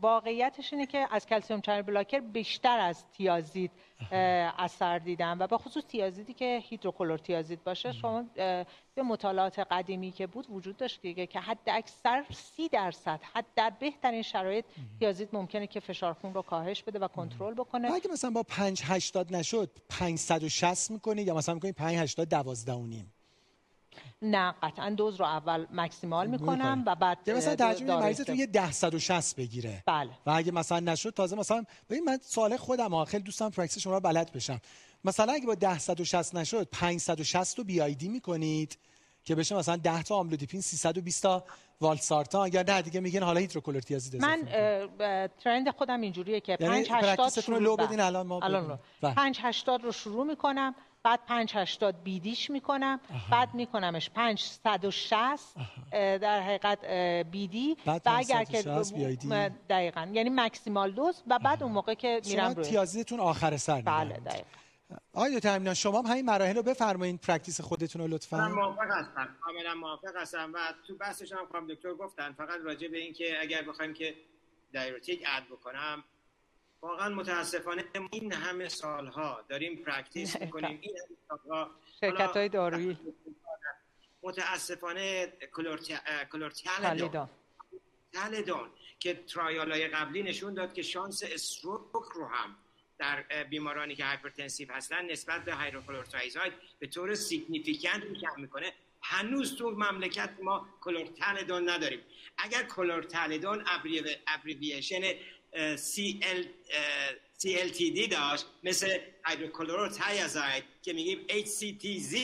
واقعیتش اینه که از calcium channel blocker بیشتر از تیازید اثر دیدم و به خصوص تیازیدی که هیدروکلور تیازید باشه شما به مطالعات قدیمی که بود وجود داشت دیگه که حد اکثر سی درصد حد در بهترین شرایط تیازید ممکنه که فشار خون رو کاهش بده و کنترل بکنه. اگه مثلا با 5 80 نشد 560 می‌کنی یا مثلا می‌کنی 5 80 12 و نیم. نه قطعا دوز رو اول مکسیمال می‌کنم و بعد مثلا ترجمه مریض تو یه 160 بگیره. بله. و اگه مثلا نشد تازه مثلا ببین من سوال خودم ها خیلی دوستم پرکتیس شما رو بلد بشم. مثلا اگه با 160 نشد 560 رو بی آی دی می‌کنید که بشه مثلا 10 تا آملودیپین 320 تا والسارتان. اگر نه دیگه میگن حالا هیدروکلورتیازید من ترند خودم اینجوریه که 5 80 رو لو بدین الان ما الان 5 80 رو شروع می‌کنم. بعد 580 بیدیش می‌کنم. بعد میکنمش 560 در حقیقت BID. و اگر که دقیقا. یعنی maximal dose و بعد اون موقع که میرم روی. تیازیدتون آخر سر بله دقیقا. آقای دکتر شما هم همین مراحل رو بفرمایید practice خودتون رو لطفا. من موافق هستم. کاملا موافق هستم. و تو بحثش هم خانم دکتر گفتن فقط راجع به این که اگر بخوایم که diuretic add بکنم واقعا متاسفانه این همه سالها داریم practice می‌کنیم. این همه سالها شرکت های دارویی. متاسفانه chlorthalidone thalidone که trial های قبلی نشون داد که شانس stroke رو هم در بیمارانی که hypertensive هستن نسبت به hydrochlorothiazide به طور significant کم می‌کنه. هنوز تو مملکت ما chlorthalidone نداریم. اگر chlorthalidone abbreviation CLTD داشت مثل hydrochlorothiazide که میگیم HCTZ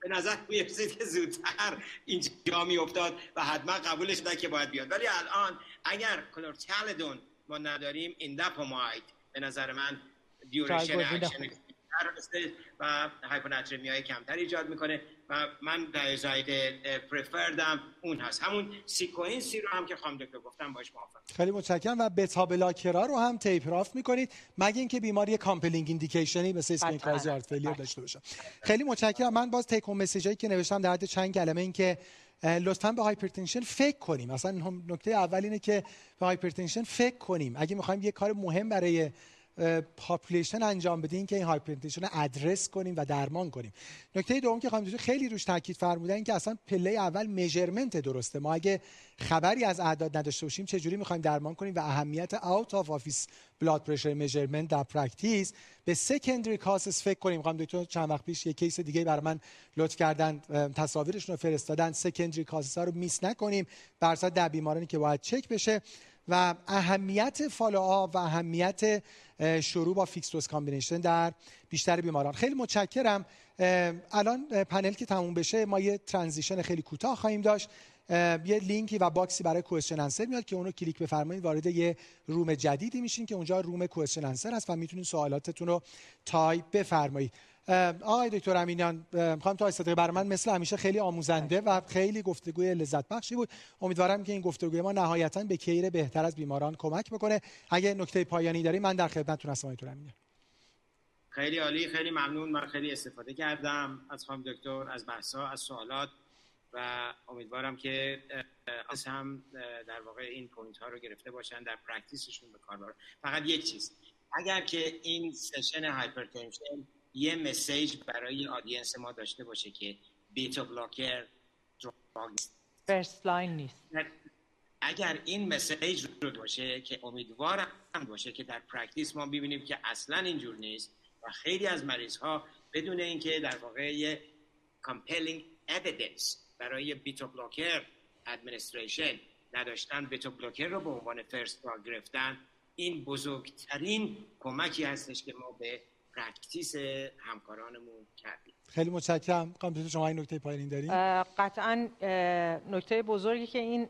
به نظر می‌رسید که زودتر اینجا می افتاد و حتما قبولش نه که باید بیاد. ولی الان اگر chlorthalidone ما نداریم indapamide به نظر من duration action و هایپوناترمی های کمتر ایجاد می‌کنه. و من thiazide preferred م اون هست. همون sequence ی رو هم که خانم دکتر گفتم باش موافقم. خیلی متشکرم و beta blocker ا رو هم taper off می‌کنید. مگه اینکه بیماری compelling indication ی مثل ischemic cause ی heart failure داشته باشه خیلی متشکرم. من باز take home message ایی که نوشتم در حد چند کلمه این که لطفا به hypertension فکر کنیم. مثلا نکته اول اینه که به hypertension فکر کنیم. اگه می‌خوایم یه کار مهم برای population انجام بدین که این hypertension رو ادرس کنیم و درمان کنیم. نکته دوم که خانم خیلی روش تاکید فرمودن که اصلا پله اول measurement درسته. ما اگه خبری از اعداد نداشته باشیم چه جوری می‌خوایم درمان کنیم و اهمیت out of office blood pressure measurement در practice به secondary causes فکر کنیم؟ خانم دکتر چند وقت پیش یه case دیگه برای من لطف کردن تصاویرشون رو فرستادن. secondary causes ها رو miss نکنیم. بر در بیمارانی که باید چک بشه. و اهمیت follow و اهمیت شروع با fixed dose combination در بیشتر بیماران. خیلی متشکرم. الان پنل که تموم بشه ما یه transition خیلی کوتاه خواهیم داشت. یه لینکی و box ی برای question answer میاد که اونو کلیک بفرمایید. وارد یه روم جدیدی میشین که اونجا روم کوئسچن انسر هست و می‌تونید سوالاتتون رو تایپ بفرمایید. آقای دکتر امینیان می‌خوام تا استفاده برای من مثل همیشه خیلی آموزنده و خیلی گفتگوی لذت بخشی بود. امیدوارم که این گفتگوی ما نهایتا به کیر بهتر از بیماران کمک بکنه. اگه نکته پایانی داری من در خدمتتون هستم آقای امینیان. خیلی عالی خیلی ممنون من خیلی استفاده کردم از خانم دکتر از بحثا از سوالات و امیدوارم که از هم در واقع این point ها رو گرفته باشن در practice شون به کار فقط یک چیز اگر که این session hypertension یه message برای audience ما داشته باشه که beta blocker first line نیست. اگر این message رو باشه که امیدوارم باشه که در practice ما ببینیم که اصلا اینجور نیست و خیلی از مریض ها بدون اینکه در واقع یه compelling evidence برای beta blocker administration نداشتن beta blocker رو به عنوان first گرفتن این بزرگترین کمکی هستش که ما به practice همکارانمون کردیم. خیلی متشکرم. خانم دکتر شما این نکته پایانی دارین؟ قطعا نکته بزرگی که این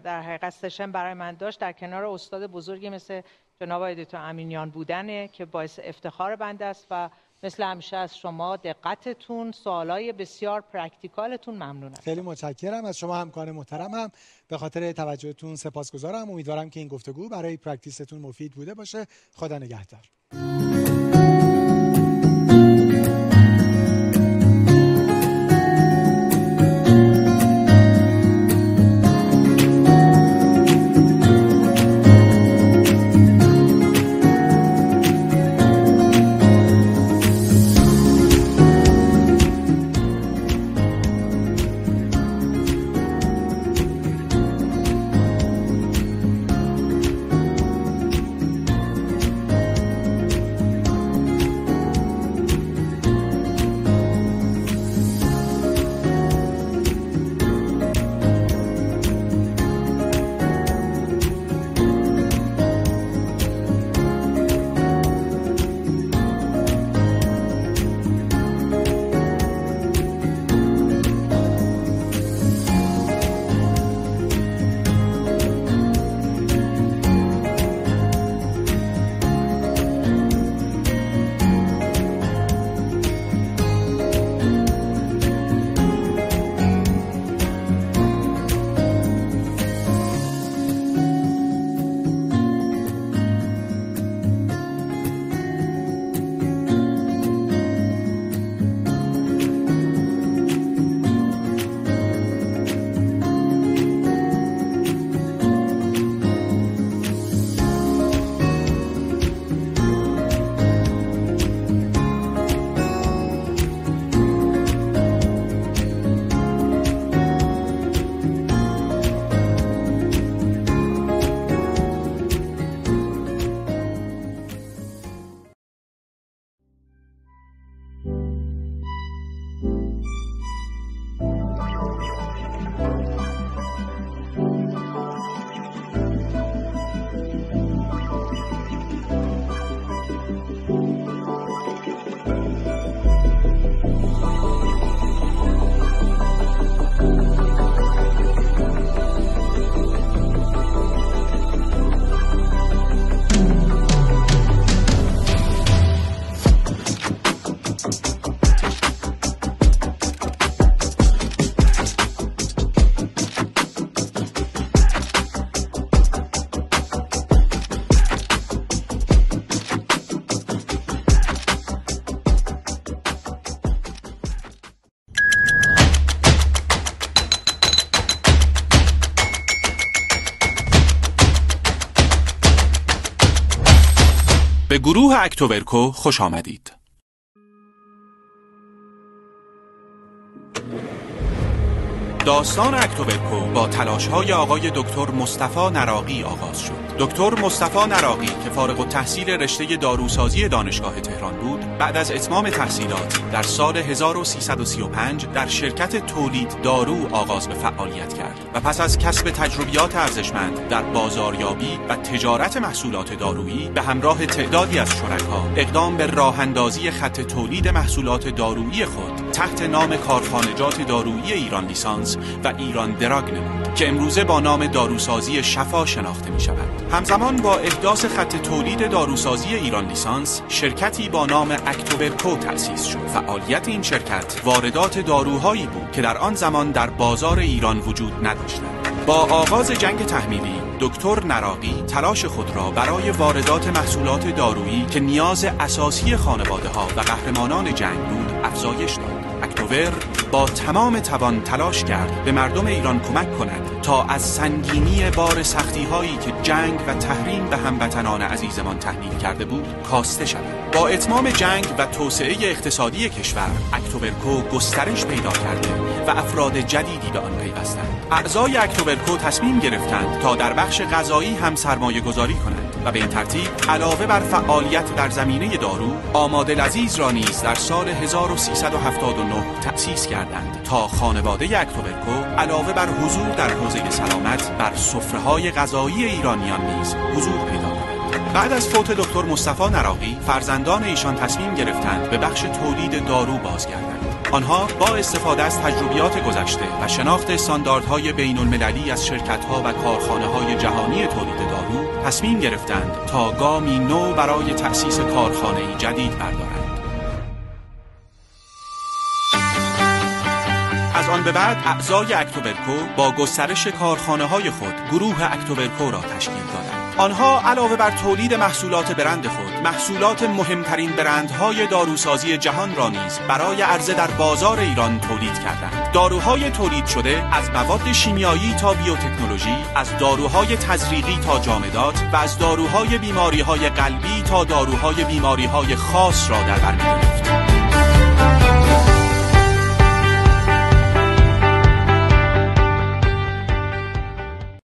در حقیقت session برای من داشت در کنار استاد بزرگی مثل جناب آقای دکتر امینیان بودنه که باعث افتخار بنده است و مثل همیشه از شما دقتتون سوالای بسیار practical تون ممنونم خیلی متشکرم. از شما همکار محترمم به خاطر توجهتون سپاسگزارم. امیدوارم که این گفتگو برای practice تون مفید بوده باشه. خدا نگهدار. گروه اکتوبرکو خوش آمدید. داستان اکتوبرکو با تلاش های آقای دکتر مصطفی نراقی آغاز شد. دکتر مصطفی نراقی که فارغ التحصیل رشته داروسازی دانشگاه تهران بود بعد از اتمام تحصیلات در سال 1335 در شرکت تولید دارو آغاز به فعالیت کرد و پس از کسب تجربیات ارزشمند در بازاریابی و تجارت محصولات دارویی به همراه تعدادی از شرکا اقدام به راه اندازی خط تولید محصولات دارویی خود تحت نام کارخانجات دارویی ایران لیسانس و ایران دراگ نمود. که امروزه با نام داروسازی شفا شناخته می شود. همزمان با احداث خط تولید داروسازی ایران لیسانس شرکتی با نام اکتوبرکو تأسیس شد. فعالیت این شرکت واردات داروهایی بود که در آن زمان در بازار ایران وجود نداشتند. با آغاز جنگ تحمیلی دکتر نراقی تلاش خود را برای واردات محصولات دارویی که نیاز اساسی خانواده ها و قهرمانان جنگ بود افزایش داد. اکتوبر با تمام توان تلاش کرد به مردم ایران کمک کند تا از سنگینی بار سختی هایی که جنگ و تحریم به هموطنان عزیزمان تحمیل کرده بود کاسته شود. با اتمام جنگ و توسعه اقتصادی کشور اکتوبرکو گسترش پیدا کرده و افراد جدیدی به آن پیوستند. اعضای اکتوبرکو تصمیم گرفتند تا در بخش غذایی هم سرمایه گذاری کنند. و به این ترتیب علاوه بر فعالیت در زمینه دارو آماده لذیذ را نیز در سال 1379 تأسیس کردند تا خانواده اکتوبرکو علاوه بر حضور در حوزه سلامت بر سفره های غذایی ایرانیان نیز حضور پیدا بعد از فوت دکتر مصطفی نراقی فرزندان ایشان تصمیم گرفتند به بخش تولید دارو بازگردند. آنها با استفاده از تجربیات گذشته و شناخت استانداردهای بین المللی از شرکتها و کارخانه های جهانی تولید دارو تصمیم گرفتند تا گامی نو برای تأسیس کارخانه جدید بردارند. از آن به بعد اعضای اکتوبرکو با گسترش کارخانه های خود گروه اکتوبرکو را تشکیل دادند. آنها علاوه بر تولید محصولات برند خود محصولات مهمترین برندهای داروسازی جهان را نیز برای عرضه در بازار ایران تولید کردند. داروهای تولید شده از مواد شیمیایی تا بیوتکنولوژی از داروهای تزریقی تا جامدات و از داروهای بیماریهای قلبی تا داروهای بیماریهای خاص را در بر می‌گرفت.